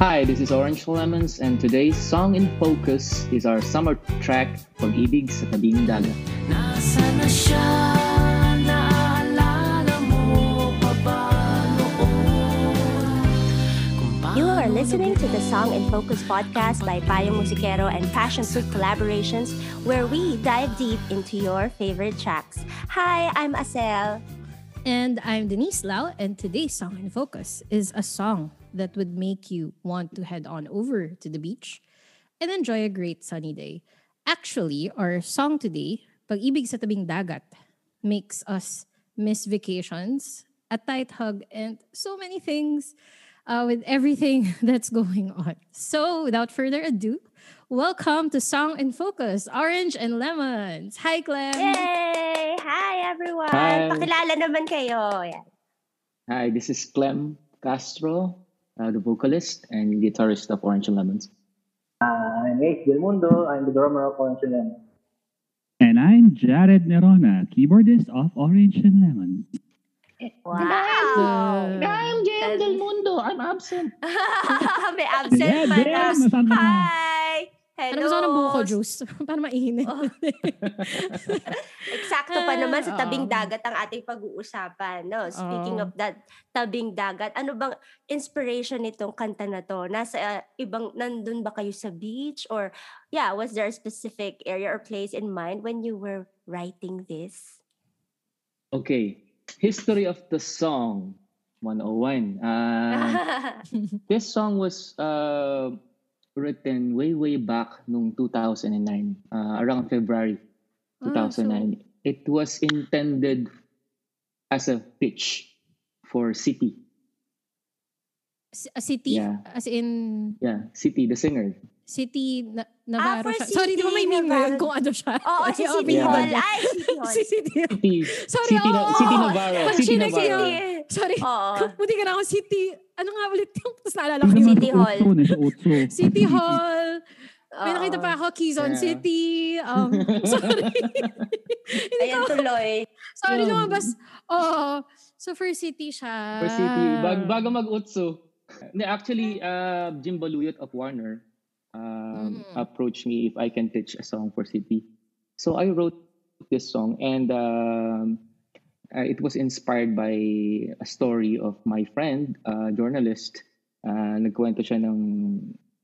Hi, this is Orange Lemons and today's song in focus is our summer track, Pag-ibig sa Tabing Dagat. Nasa na siya, naalala mo pa ba noon? Kung You are listening to the Song in Focus podcast by Payong Musiquero and Passion Fruit Collaborations, where we dive deep into your favorite tracks. Hi, I'm Asel. And I'm Denise Lau, and today's song in focus is a song that would make you want to head on over to the beach and enjoy a great sunny day. Actually, our song today, Pag-ibig sa Tabing Dagat, makes us miss vacations, a tight hug, and so many things uh, with everything that's going on. So, without further ado, welcome to Song in Focus, Orange and Lemons. Hi, Clem. Yay! Hi, everyone. Hi. Pakilala naman kayo. Yan. Hi, this is Clem Castro, uh, the vocalist and guitarist of Orange and Lemons. Uh, I'm Ace Del Mundo. I'm the drummer of Orange and Lemon. And I'm Jared Nerona, keyboardist of Orange and Lemon. Wow! I'm Jem Del Mundo. I'm absent. May absent Yeah, pa Jem, na. nasaan ka na? Hi! Hello! Ano gusto ko ng buko juice? Para mainit. Oh. Eksakto pa naman sa tabing Oo. dagat ang ating pag-uusapan. No? Speaking Oo. of that, tabing dagat, ano bang inspiration nitong kanta na to? Nasa uh, ibang, nandun ba kayo sa beach? Or, yeah, was there a specific area or place in mind when you were writing this? Okay, history of the song 101. Uh, this song was uh, written way, way back nung 2009, uh, around February Ah, 2009. It was intended as a pitch for City. A city? Yeah. As in, Yeah, City, the singer. city na, Navarro for siya. Sorry, di ba may city, meme ngayon kung ano siya? Oo, si Ay, City. Hall. Ay, City Hall. Si City. City, Sorry, City, oo. City Navarro. City Navarro. Sorry. Oo. Buti ka na ako, City. Ano nga ulit yung, tapos naalala ko yung City Hall. City Hall. May Oo. nakita pa ako, Quezon Yeah. City. Um, sorry. Ayan ko, tuloy. sorry, Yeah. lumabas. Oo. So, for City siya. For City, bag, bago mag-utso. Actually, uh, Jim Baluyot of Warner um, Mm. approached me if I can pitch a song for City. So I wrote this song and um, uh, it was inspired by a story of my friend, uh, journalist. Uh, nagkwento siya ng,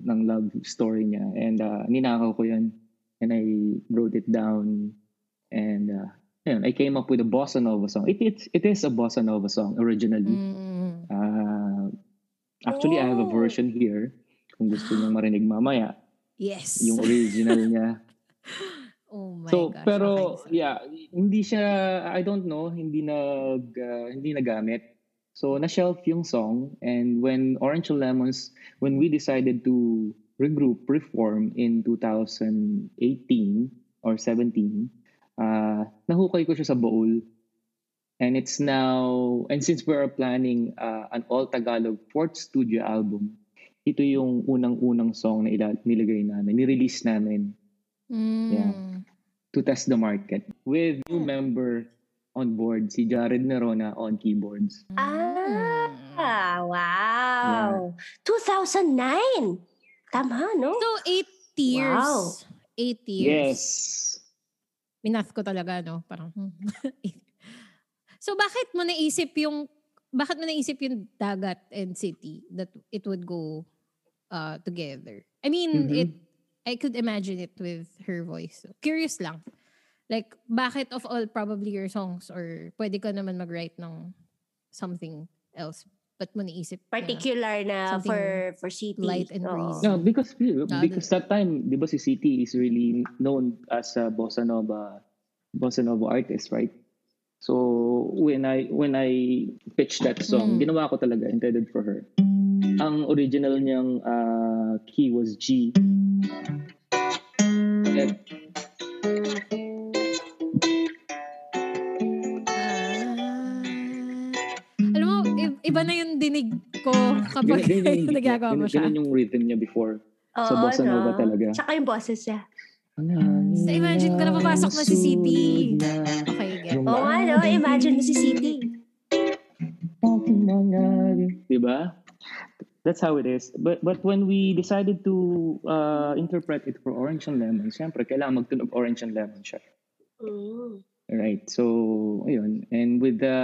ng love story niya and uh, ninakaw ko yun and I wrote it down and uh, ayun, I came up with a bossa nova song. It, it, it is a bossa nova song originally. Mm. Uh, actually, I have a Oh. version here. Kung gusto nyo marinig mamaya, Yes. yung original niya. oh my so, gosh. pero okay. yeah, hindi siya I don't know, hindi nag uh, hindi nagamit. So, na-shelf yung song and when Orange Lemons when we decided to regroup, reform in 2018 or 17, uh, nahukay ko siya sa Bowl. And it's now, and since we are planning uh, an all-Tagalog fourth studio album, ito yung unang-unang song na ila- nilagay namin, ni-release namin Mm. Yeah. to test the market with new member on board, si Jared Nerona on keyboards. Ah, wow. 2009. Tama, no? So, eight years. Wow. Eight years. Yes. Minath ko talaga, no? Parang, hmm. so, bakit mo naisip yung, bakit mo naisip yung dagat and city that it would go uh, together? I mean, Mhm. it, I could imagine it with her voice. Curious lang. Like, bakit of all probably your songs or pwede ka naman mag-write ng something else? Ba't mo naisip na- Particular na Something for for city. light and breezy. No, because because that time, di ba si City is really known as a bossa nova bossa nova artist, right? So when I when I pitched that song, Mm. ginawa ko talaga intended for her. Ang original niyang uh, key was G. And Ah. Alam mo, iba na yung dinig ko kapag nagagawa mo siya. ganun yung rhythm niya before. Oo, Sa bossa nova no? talaga. Tsaka yung boses niya. So, imagine ko na papasok na si City. Okay, get. Oo nga, no? Imagine mo si City. Di ba? That's how it is. But but when we decided to uh, interpret it for Orange and Lemon, syempre kailangan magtunog Orange and Lemon siya. Mm. Right. So, ayun. And with the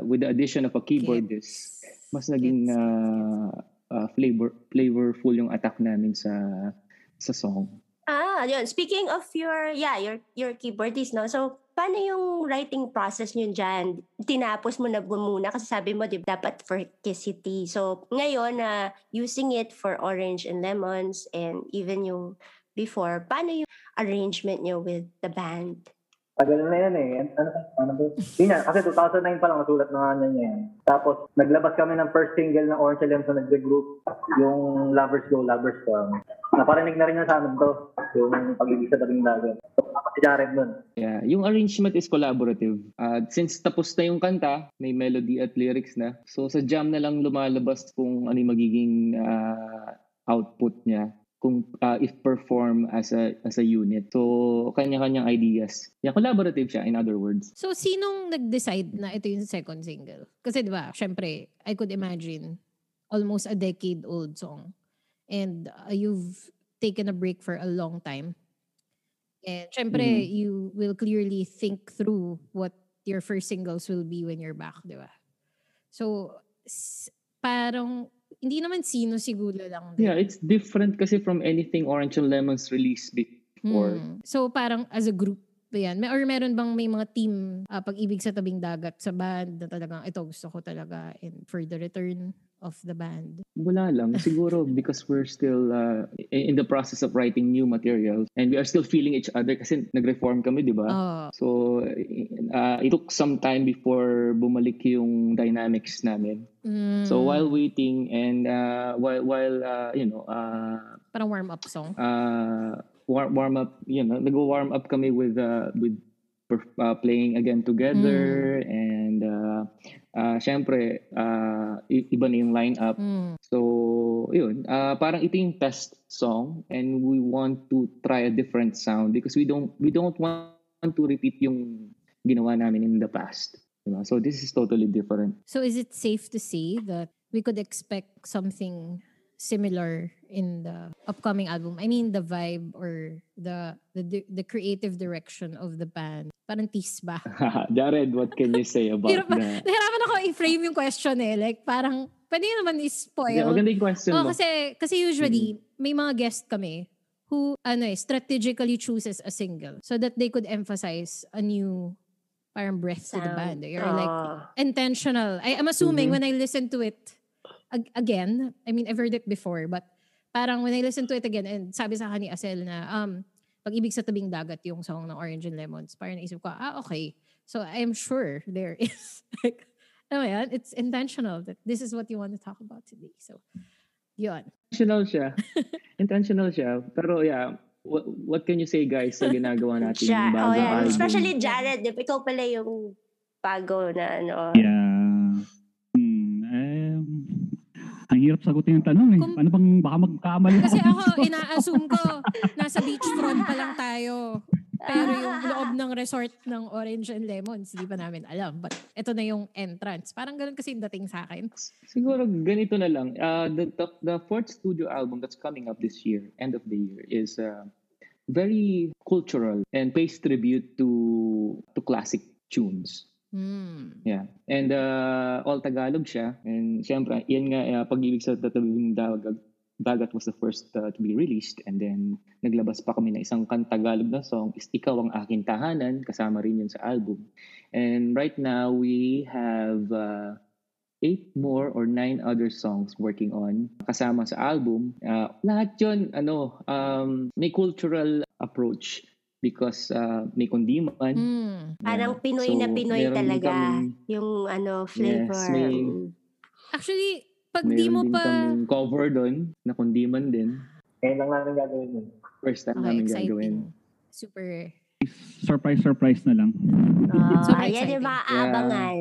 with the addition of a keyboardist, Gets- mas naging uh, uh, flavor flavorful yung attack namin sa sa song. Ah, yun. Speaking of your, yeah, your, your keyboardist, no? So, paano yung writing process nyo dyan? Tinapos mo na muna kasi sabi mo, di dapat for Kissity. So, ngayon na using it for Orange and Lemons and even yung before, paano yung arrangement nyo with the band? Tagal na yan eh. Ano, ano ba? Yun yan. Kasi 2009 pa lang nasulat na nga niya yan. Tapos, naglabas kami ng first single ng Orange Lemon sa nag-group. Yung Lovers Go, Lovers Come. Naparinig na rin niya sa amin to. Yung pag-ibig sa tabing dagat. So, si Jared nun. Yeah, yung arrangement is collaborative. Uh, since tapos na yung kanta, may melody at lyrics na. So sa jam na lang lumalabas kung ano yung magiging uh, output niya kung uh, if perform as a as a unit. So kanya-kanyang ideas. Yeah, collaborative siya in other words. So, sinong nag-decide na ito yung second single? Kasi di ba, syempre, I could imagine almost a decade old song. And uh, you've taken a break for a long time. And syempre, Mhm. you will clearly think through what your first singles will be when you're back, di ba? So, s- parang, hindi naman sino siguro lang. din. Yeah, it's different kasi from anything Orange and Lemons released before. Hmm. So parang as a group ba yan? May, or meron bang may mga team ah, pag-ibig sa tabing dagat sa band na talagang ito gusto ko talaga and for the return of the band? Wala lang. Siguro because we're still uh, in the process of writing new materials and we are still feeling each other kasi nag-reform kami, di ba? Oh. So, uh, it took some time before bumalik yung dynamics namin. Mm, So, while waiting and uh, while, while uh, you know, uh, parang warm-up song. uh, warm, warm up, you know, nag-warm up kami with, uh, with uh, playing again together and uh, uh, syempre, uh, iba na yung lineup. Mm. So, yun. Uh, parang ito yung test song and we want to try a different sound because we don't we don't want to repeat yung ginawa namin in the past. Diba? So, this is totally different. So is it safe to say that we could expect something similar in the upcoming album? I mean, the vibe or the the the creative direction of the band. Parang tease ba? Jared, what can you say about ba? that? Nahirapan ako i-frame yung question eh. Like, parang, pwede naman i-spoil. Yeah, maganda yung question Oh, mo. kasi, kasi usually, may mga guest kami who, ano eh, strategically chooses a single so that they could emphasize a new parang breath to the Sound. band. Or like, Ah. intentional. I, I'm assuming Mhm. when I listen to it ag- again, I mean, I've heard it before, but parang when I listen to it again, and sabi sa akin ni Asel na, um, pag-ibig sa tabing dagat yung song ng Orange and Lemons, parang naisip ko, ah, okay. So I'm sure there is, like, ano mo yan, it's intentional that this is what you want to talk about today. So, yun. Intentional siya. Intentional siya. Pero yeah, what, what can you say guys sa ginagawa natin Ja- yung oh, bagong yeah. album? Especially Jared, ikaw pala yung bago na ano. Yeah. Hirap sagutin yung tanong eh. Kung- ano bang baka magkamali Kasi ako? ako, ina-assume ko, nasa beachfront pa lang tayo. Pero yung loob ng resort ng Orange and Lemons, hindi pa namin alam. But ito na yung entrance. Parang ganun kasi yung dating sa akin. Siguro ganito na lang. Uh, the, the the fourth studio album that's coming up this year, end of the year, is uh, very cultural and pays tribute to to classic tunes. Hmm. Yeah. And uh, all Tagalog siya. And syempre, yan nga, uh, pag-ibig sa tatabing dagat, dagat was the first uh, to be released. And then, naglabas pa kami ng isang kan Tagalog na song, is Ikaw ang aking tahanan. Kasama rin yun sa album. And right now, we have uh, eight more or nine other songs working on kasama sa album. Uh, lahat yun, ano, um, may cultural approach because uh, may kundiman. Hmm. Parang Yeah. Pinoy So, na Pinoy meron talaga. kaming- yung ano, flavor. Yes, may- Mm. Actually, pag di Meron mo pa... kaming cover doon na kundiman din. Ngayon lang namin gagawin yun. First time Okay, namin exciting. gagawin. Super. Surprise, surprise na lang. Ah, Super ayan exciting. yung maaabangan.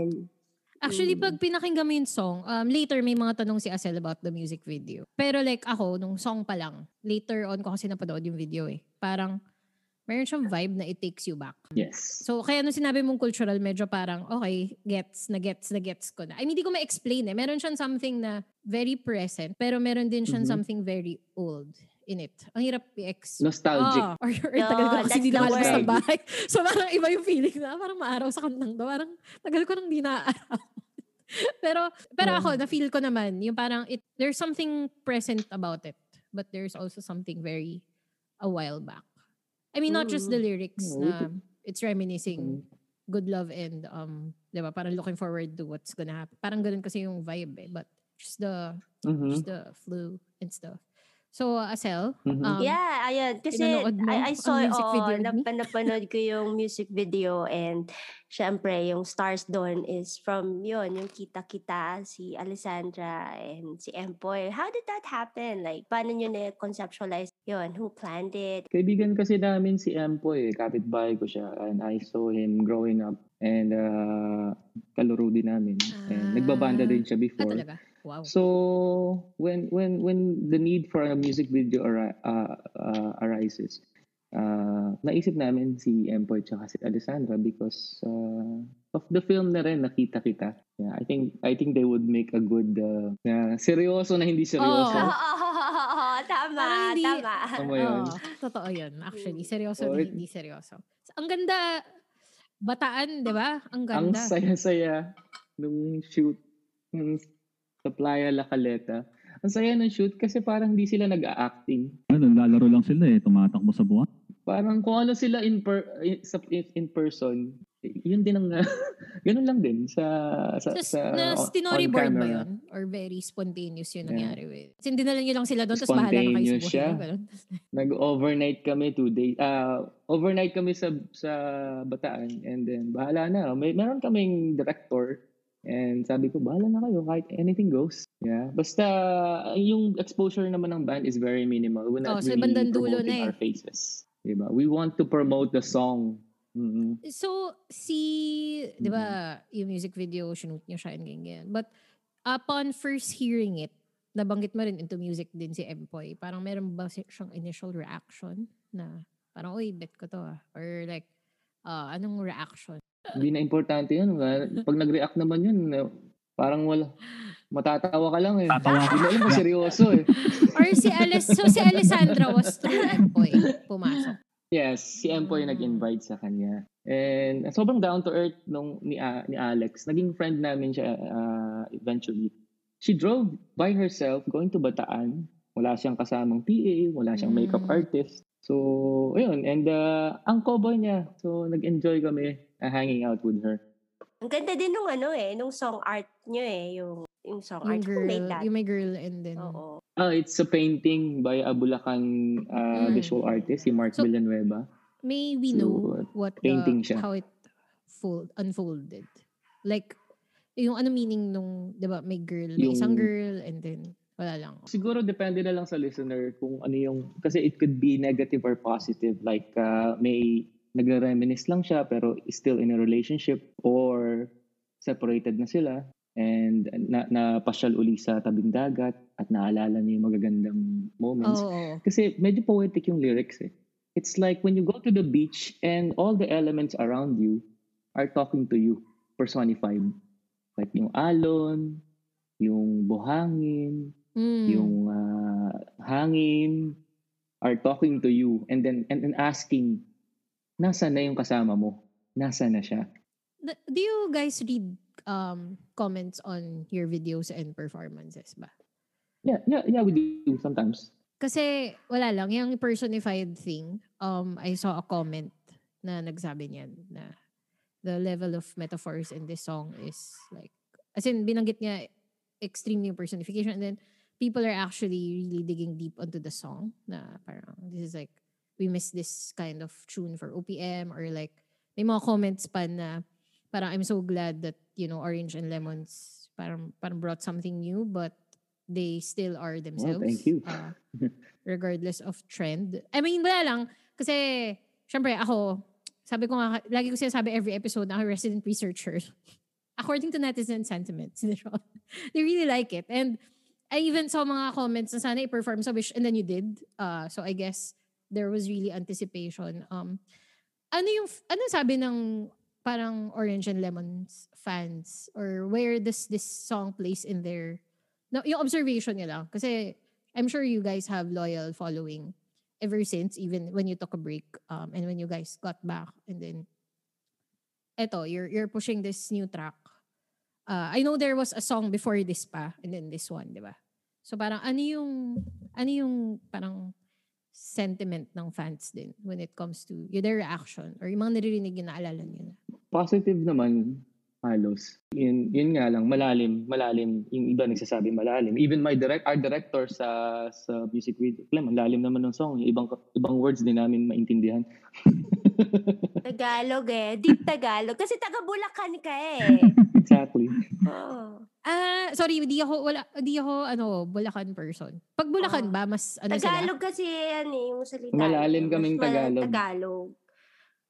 Actually, Mm. pag pinakinggan mo yung song, um, later may mga tanong si Asel about the music video. Pero like ako, nung song pa lang, later on ko kasi napanood yung video eh. Parang, Meron siyang vibe na it takes you back. Yes. So, kaya nung sinabi mong cultural, medyo parang, okay, gets, na gets, na gets ko na. I mean, hindi ko ma-explain eh. Meron siyang something na very present, pero meron din siyang Mhm. something very old in it. Ang hirap i-ex. Nostalgic. Ah, or, or No, tagal ko na kasi hindi the lumalabas ng bahay. So, parang iba yung feeling na parang maaraw sa kantang to. Parang tagal ko nang di naaaraw. pero, pero ako, na-feel ko naman, yung parang, it, there's something present about it. But there's also something very a while back. I mean, not just the lyrics Mm, na it's reminiscing Mm. good love and um, 'di ba? Parang looking forward to what's gonna happen. Parang ganun kasi yung vibe eh. But just the Mhm. just the flu and stuff. So, Asel, Mhm. um, yeah, ayun. Kasi I, I saw, nap- napanood ko yung music video and syempre, yung stars doon is from yun, yung kita-kita, si Alessandra and si Empoy. How did that happen? Like, paano nyo na-conceptualize yun? Who planned it? Kaibigan kasi namin si Empoy, eh. kapitbahay ko siya. And I saw him growing up. And uh, kalaro din namin. And nagbabanda din siya ah, before. talaga? Wow. So when when when the need for a music video ari- uh, uh, arises, uh, naisip namin si Empoy tsaka si Alessandra because uh, of the film na rin nakita kita. Yeah, I think I think they would make a good uh, na seryoso na hindi seryoso. Oo, tama, Parang hindi- tama. Tama yun. Oo, totoo yun. Actually, seryoso Oh, na hindi seryoso. Ang ganda, bataan, di ba? Ang Ang ganda. saya-saya nung shoot nung sa Playa La Caleta. Ang saya ng shoot kasi parang hindi sila nag-acting. Ano, lalaro lang sila eh, tumatakbo sa buwan. Parang kung ano sila in per in, sa in, in person, yun din ang ganun lang din sa sa, So, sa na storyboard ba yun? Or very spontaneous yung Yeah. nangyari with? Kasi dinala niyo lang sila doon, tapos bahala na kayo sa Spontaneous buhay siya. Nag-overnight kami two days. Ah, overnight kami sa sa Bataan and then bahala na. May meron kaming director and sabi ko bahala na kayo kahit anything goes. Yeah. Basta yung exposure naman ng band is very minimal. We're Oh, not sa really bandang dulo promoting na eh. our faces. Diba? We want to promote the song. Mhm. So, si, di ba, yung music video, shoot niyo siya and ganyan. But, upon first hearing it, nabanggit mo rin into music din si Empoy. Parang meron ba si- siyang initial reaction na parang, uy, bet ko to ah. Or like, ah, anong reaction? Hindi na importante yun. Pag nag-react naman yun, eh, parang wala. Matatawa ka lang eh. Tatawa ka. Hindi mo seryoso eh. Or si Alis, so si Alessandra was through Empoy pumasok. Yes, si Empoy Mm. nag-invite sa kanya. And sobrang down to earth nung ni, A- ni Alex. Naging friend namin siya uh, eventually. She drove by herself going to Bataan. Wala siyang kasamang PA, wala siyang makeup Mm. artist. So, ayun. And uh, ang cowboy niya. So, nag-enjoy kami uh, hanging out with her. Ang ganda din nung ano eh, nung song art nyo eh, yung, yung song Yung art. Who made girl, that? yung may girl and then, Oo. Ah, it's a painting by a Bulacan uh, Mm. visual artist, si Mark So, Villanueva. may we So, know what the, painting siya. how it fold, unfolded. Like, yung ano meaning nung, di ba, may girl, may Yung- isang girl, and then, wala lang. Siguro depende na lang sa listener kung ano yung kasi it could be negative or positive like uh, may nagre-reminisce lang siya pero still in a relationship or separated na sila and na napasyal uli sa tabing dagat at naalala niya yung magagandang moments. Oo. Kasi medyo poetic yung lyrics eh. It's like when you go to the beach and all the elements around you are talking to you, personified. Like yung alon, yung buhangin, Mm. yung ah, hangin are talking to you and then and, and asking, nasa na yung kasama mo? Nasa na siya? Do you guys read um comments on your videos and performances ba? Yeah, yeah, yeah, we do sometimes. Kasi wala lang, yung personified thing, um, I saw a comment na nagsabi niyan na the level of metaphors in this song is like, as in, binanggit niya extreme yung personification and then people are actually really digging deep onto the song na parang this is like, we miss this kind of tune for OPM or like, may mga comments pa na parang I'm so glad that, you know, Orange and Lemons parang, parang brought something new but they still are themselves. thank you. Uh, regardless of trend. I mean, wala lang. Kasi, syempre ako, sabi ko nga, lagi ko sinasabi every episode na ako resident researcher. According to netizen sentiments, they really like it. And I even saw mga comments na sana i-perform sa Wish and then you did. Uh, so I guess there was really anticipation. Um, ano yung, ano sabi ng parang Orange and Lemons fans or where does this song place in their, no, yung observation nila. Kasi I'm sure you guys have loyal following ever since, even when you took a break um, and when you guys got back and then eto, you're, you're pushing this new track. Uh, I know there was a song before this pa and then this one, di ba? So parang ano yung, ano yung parang sentiment ng fans din when it comes to yung their reaction or yung mga naririnig yung naalala nyo na. Positive naman, halos. Yun, yun nga lang, malalim, malalim. Yung iba nagsasabi malalim. Even my direct, our director sa sa music video, alam, malalim naman ng song. Yung ibang, ibang words din namin maintindihan. Tagalog eh. Deep Tagalog. Kasi taga Bulacan ka eh. exactly. Oo. Ah, sorry, di ako wala di ako ano, Bulacan person. Pag Bulacan Oo. ba mas ano Tagalog kasi yan eh, yung salita. Malalim Mas kaming Tagalog. Tagalog.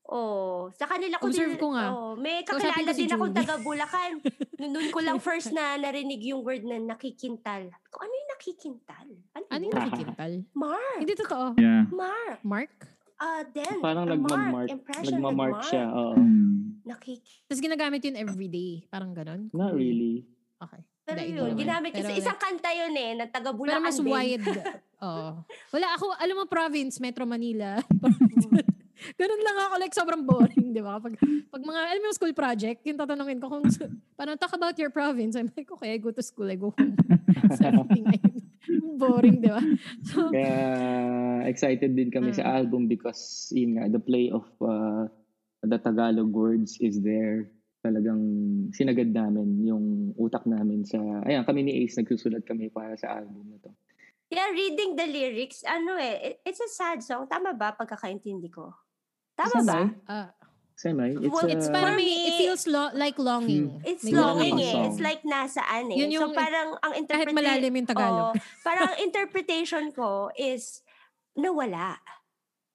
Oh, sa kanila ko Observe din, ko nga. Oh, may kakilala si din akong Julie. taga Bulacan. Noon ko lang first na narinig yung word na nakikintal. Ko, ano yung nakikintal? Ano, Ano yung yun? nakikintal? Mark. Hindi totoo. Yeah. Mark. Mark? Ah, then. Parang nagmamark. Impression Nagmamark siya. Oo. Mm. Nakik Tapos ginagamit yun everyday. Parang ganon. Not really. Okay. Pero Hindi, yun, ginamit Pero, kasi isang kanta yun eh, na taga Pero Bulacan mas din. wide. Oo. Wala ako, alam mo, province, Metro Manila. Ganun lang ako, like, sobrang boring, di ba? Pag, pag mga, alam mo, yung school project, yung tatanungin ko kung, parang talk about your province. I'm like, okay, I go to school, I go home. Something like, boring, di ba? So, Kaya excited din kami sa Mm. album because yun nga, the play of uh, the Tagalog words is there. Talagang sinagad namin yung utak namin sa, ayan, kami ni Ace, nagsusulat kami para sa album na to. Yeah, reading the lyrics, ano eh, it- it's a sad song. Tama ba pagkakaintindi ko? Tama ba? Ah, Semi? It's, Well, it's uh, may, me, it feels lo- like longing. It's May longing eh. It's like nasaan eh. Yun yung- so parang ang Kahit interpretation... malalim yung Tagalog. parang ang interpretation ko is nawala.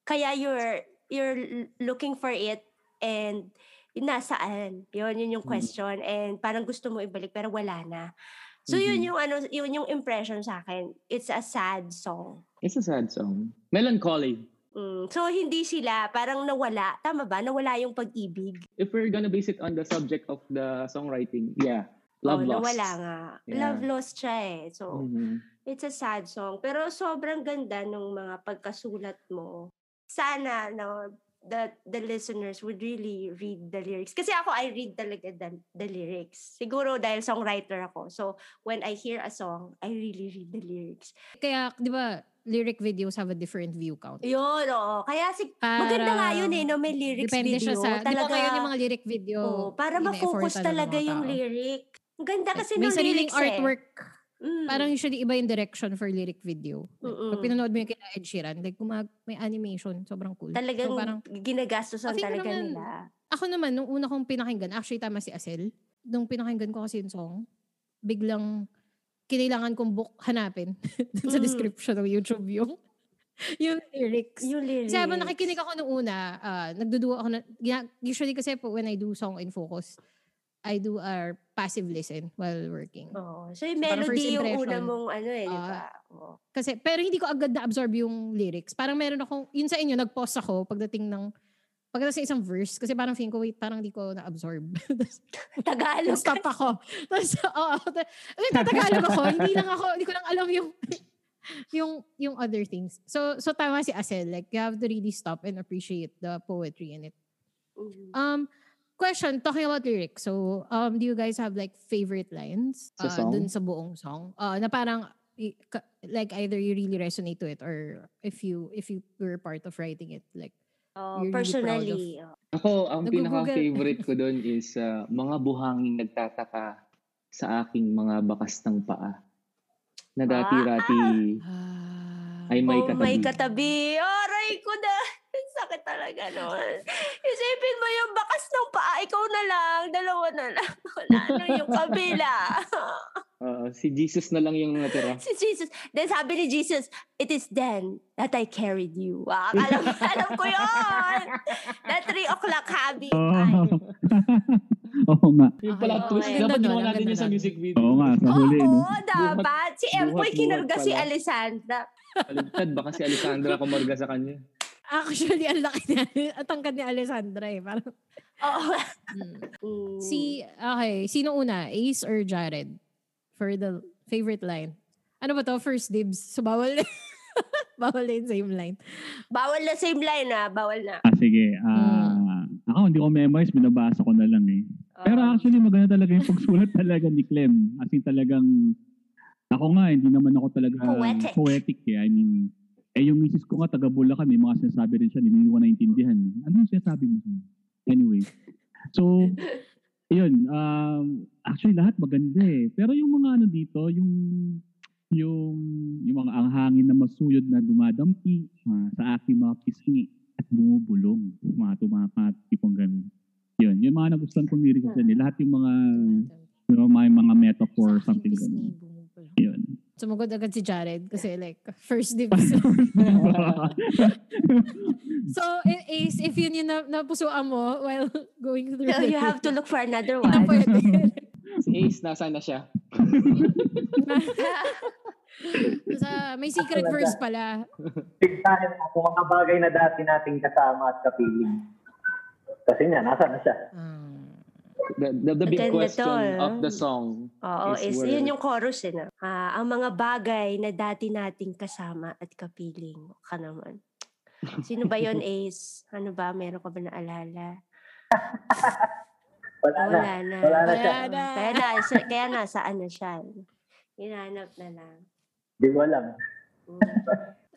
Kaya you're you're looking for it and nasaan. Yun, yun yung Mm. question. And parang gusto mo ibalik pero wala na. So yun Mhm. yung ano, yun yung impression sa akin. It's a sad song. It's a sad song. Melancholy. Mm. So hindi sila parang nawala. Tama ba? Nawala yung pag-ibig. If we're gonna base it on the subject of the songwriting, yeah. Love oh, lost. nawala nga. Yeah. Love lost siya eh. So, Mhm. it's a sad song. Pero sobrang ganda nung mga pagkasulat mo. Sana, no, that the listeners would really read the lyrics. Kasi ako, I read talaga the, the lyrics. Siguro dahil songwriter ako. So, when I hear a song, I really read the lyrics. Kaya, di ba, lyric videos have a different view count. Yun, oo. Kaya si, maganda nga yun eh, no? May lyrics Depende video. siya sa, di ba talaga, kayo yung mga lyric video, Oo, para ma-focus ine-effortan ng talaga mga yung tao. lyric. Ang ganda kasi nung sariling lyrics eh. artwork. Mm. Parang usually iba yung direction for lyric video. Mm-mm. Pag pinanood mo yung kina Ed Sheeran, like gumag may animation, sobrang cool. Talagang So parang, ginagastosan talaga naman, nila. ako naman, nung una kong pinakinggan, actually tama si Asel, nung pinakinggan ko kasi yung song, biglang kinailangan kong book hanapin dun sa Mm. description ng YouTube yung yung lyrics. Yung lyrics. Kasi habang nakikinig ako nung una, ah, nagduduwa ako na, usually kasi po when I do song in focus, I do a passive listen while working. Oo. So, yung So, melody yung una mong ano eh, di Ah. ba? Oo. Kasi, pero hindi ko agad na-absorb yung lyrics. Parang meron akong, yun sa inyo, nag-pause ako pagdating ng, pagdating sa isang verse, kasi parang feeling ko, wait, parang hindi ko na-absorb. Tapos, Tagalog. stop ako. Tapos, oo, ta- kasi tatagalog ako, hindi lang ako, hindi ko lang alam yung, yung, yung other things. So, so tama si Asel, like, you have to really stop and appreciate the poetry in it. Mhm. Um, question, talking about lyrics. So, um, do you guys have like favorite lines Sa uh, song? dun sa buong song? Uh, na parang i- ka- like either you really resonate to it or if you if you were part of writing it like Oh, You're really proud personally. oh. Ako, ang Nag-google. pinaka-favorite ko doon is uh, mga buhanging nagtataka sa aking mga bakas ng paa. Na dati-rati ah, ay may oh, katabi. may katabi. Oh, aray ko na. Sakit talaga nun. Isipin mo yung bakas ng paa, ikaw na lang, dalawa na lang. Wala na yung kabila. Oo, si Jesus na lang yung natira. si Jesus. Then sabi ni Jesus, it is then that I carried you. Ah, alam, alam ko yun. That 3 o'clock habit. Ay. Oo nga. Yung pala Okay, twist, okay. dapat ginawa natin ang yun sa music video. Oo nga, sa huli, no? Oo, dapat. Si Empoy kinarga si. Alessandra. Baligtad, baka si Alessandra kumarga sa kanya. Actually, ang laki niya. Ang tangkad ni Alessandra eh. Parang, Oo. Si, okay, sino una? Ace or Jared? For the favorite line. Ano ba to? First dibs. So, bawal na. bawal na yung same line. Bawal na same line ah. Bawal na. Ah, sige. Ah, Ako, hindi ko memorize. Binabasa ko na lang eh. Pero Oo. actually, maganda talaga yung pagsulat talaga ni Clem. As in talagang, ako nga, hindi naman ako talaga Poetic. poetic eh. I mean, eh yung misis ko nga, taga Bulacan, may mga sinasabi rin siya, hindi ko naintindihan. Ano yung sinasabi mo? Anyway. So, yun. Um, actually, lahat maganda eh. Pero yung mga ano dito, yung yung yung mga ang hangin na masuyod na dumadampi ah, sa aking mga pisngi at bumubulong. Mga tumapat, tipong ganun. Yun, yung mga nagustuhan kong lyrics eh. Lahat yung mga, yung mga, mga metaphor, something ganun. Yun. Sumugod agad si Jared kasi like, first dibs. so, i- Ace, if yun yung na, napusuan mo while going through So, the- you have to look for another na one. pwede. Si Ace, nasaan na siya? Sa, may secret verse pala. Tignan ang mga bagay na dati nating kasama at kapiling. Kasi niya, nasa na siya. Ah. The, the, the big question to, of the song Oo, is is, where- yun yung chorus eh. Na. Ah, ang mga bagay na dati nating kasama at kapiling. Ka naman. Sino ba yon Ace? Ano ba? Meron ka ba naalala? Wala na. Wala na. Wala na siya. Wala na. Kaya na, siya- kaya na, saan na siya? Hinanap na lang. Di ko alam.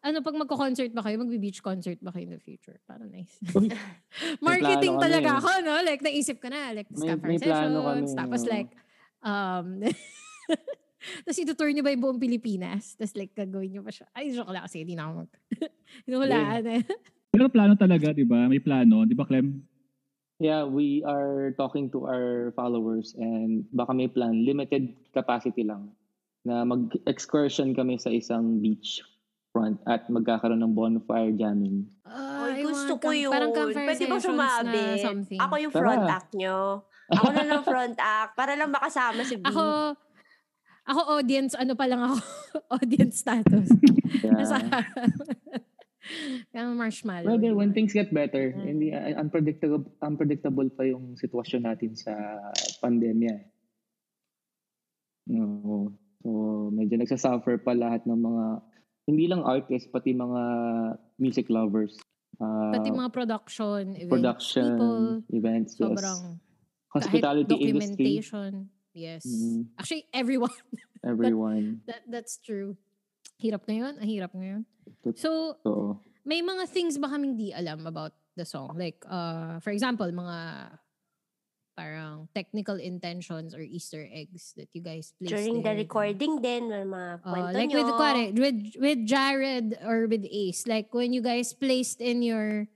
Ano, pag magko-concert ba kayo, magbe-beach concert ba kayo in the future? Parang nice. Marketing talaga kami. ako, no? Like, naisip ko na, like, May- staff may plano sessions, kami, tapos oo. like, um, tapos itutour niyo ba yung buong Pilipinas? Tapos like, gagawin niyo pa siya. Ay, joke lang kasi, hindi na ako mag... Hinuhulaan eh. Pero plano talaga, di ba? May plano, di ba, Clem? Yeah, we are talking to our followers and baka may plan, limited capacity lang na mag-excursion kami sa isang beach front at magkakaroon ng bonfire jamming. Ay, gusto ko yun. Parang Pwede ba sumabi? na something. Ako yung Tara. front act nyo. Ako na lang front act para lang makasama si B. Ako, ako audience, ano pa lang ako, audience status. Nasa Yeah. Kaya marshmallow. Pwede, di when ba? things get better, Mm. hindi uh, unpredictable unpredictable pa yung sitwasyon natin sa pandemya. No. So, medyo nagsasuffer pa lahat ng mga hindi lang artists pati mga music lovers. Uh, Pati mga production, events, production, people, events, yes. sobrang hospitality kahit industry, documentation. Yes. Mm. Actually, everyone. everyone. That That's true. Hirap ngayon. Ang hirap ngayon. So, So, may mga things ba kaming di alam about the song? Like, uh, for example, mga parang technical intentions or Easter eggs that you guys placed During the in. recording din, may mga Uh, kwento like nyo. with kuwari, with with Jared or with Ace, like when you guys placed in your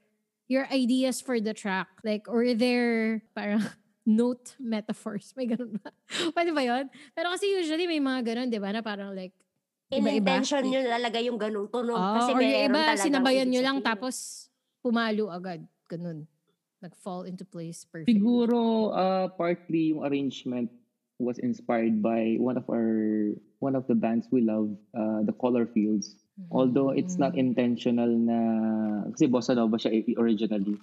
your ideas for the track, like or their parang note metaphors. May ganun ba? Pwede ba yun? Pero kasi usually may mga ganun, di ba? Na parang like. In-intention nyo talaga yung ganung tunog. Oh, kasi or yung iba, sinabayan nyo lang tapos pumalo agad. Ganun. Nag-fall into place perfect. siguro uh, partly yung arrangement was inspired by one of our one of the bands we love, uh, the Color Fields. Although it's not Mm. intentional na kasi bossa nova siya i- originally.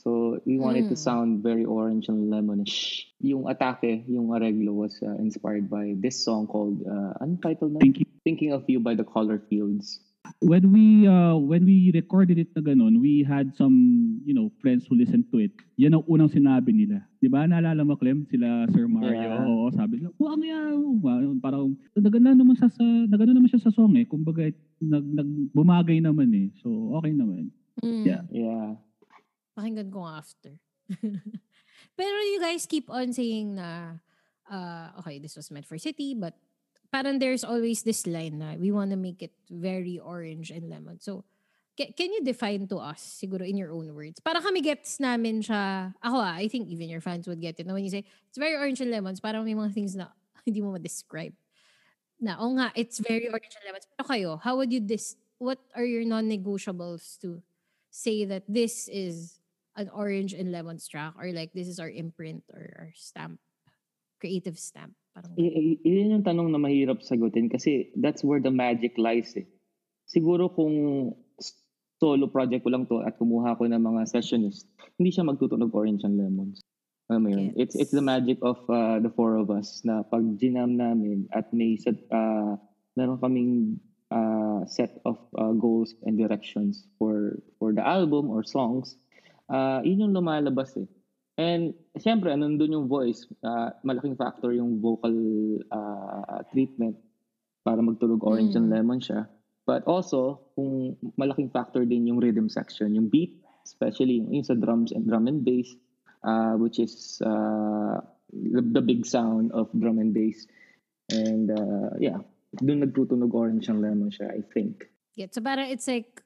So we wanted to Mm. sound very orange and lemonish. Yung atake, yung areglo was uh, inspired by this song called uh, anong title na? Thinking, Thinking of You by the Color Fields. When we uh, when we recorded it na ganun, we had some, you know, friends who listened to it. Yan ang unang sinabi nila. 'Di ba? Naalala mo, Clem? Sila Sir Mario. Yeah. Oo, sabi nila, "Oh, ang yan." Wow, Parang nagana naman sa, sa nagana naman siya sa song eh. Kumbaga nag, nag bumagay naman eh. So okay naman. Mm. Yeah. Yeah. Pakinggan ko after. Pero you guys keep on saying na, uh, okay, this was meant for city, but parang there's always this line na we want to make it very orange and lemon. So, ca- can you define to us, siguro in your own words? Para kami gets namin siya, ako ah, I think even your fans would get it. Na when you say, it's very orange and lemons, parang may mga things na hindi mo ma-describe. Na, oh nga, it's very orange and lemons. Pero kayo, how would you dis, what are your non-negotiables to say that this is an orange and lemon track or like this is our imprint or our stamp, creative stamp. Parang i- yun yung tanong na mahirap sagutin kasi that's where the magic lies eh. Siguro kung solo project ko lang to at kumuha ko ng mga sessionist, hindi siya magtutunog Orange and Lemons. Alam mo yun? It's, it's the magic of uh, the four of us na pag ginam namin at may set, uh, meron kaming uh, set of uh, goals and directions for for the album or songs, uh, yun yung lumalabas eh. And siyempre, nandun yung voice. Uh, malaking factor yung vocal uh, treatment para magtulog Orange and Mm. Lemon siya. But also, kung malaking factor din yung rhythm section, yung beat, especially yung, yung sa drums and drum and bass, uh, which is uh, the, the big sound of drum and bass. And uh, yeah, doon nagtutunog Orange and Lemon siya, I think. Yeah, so parang it's like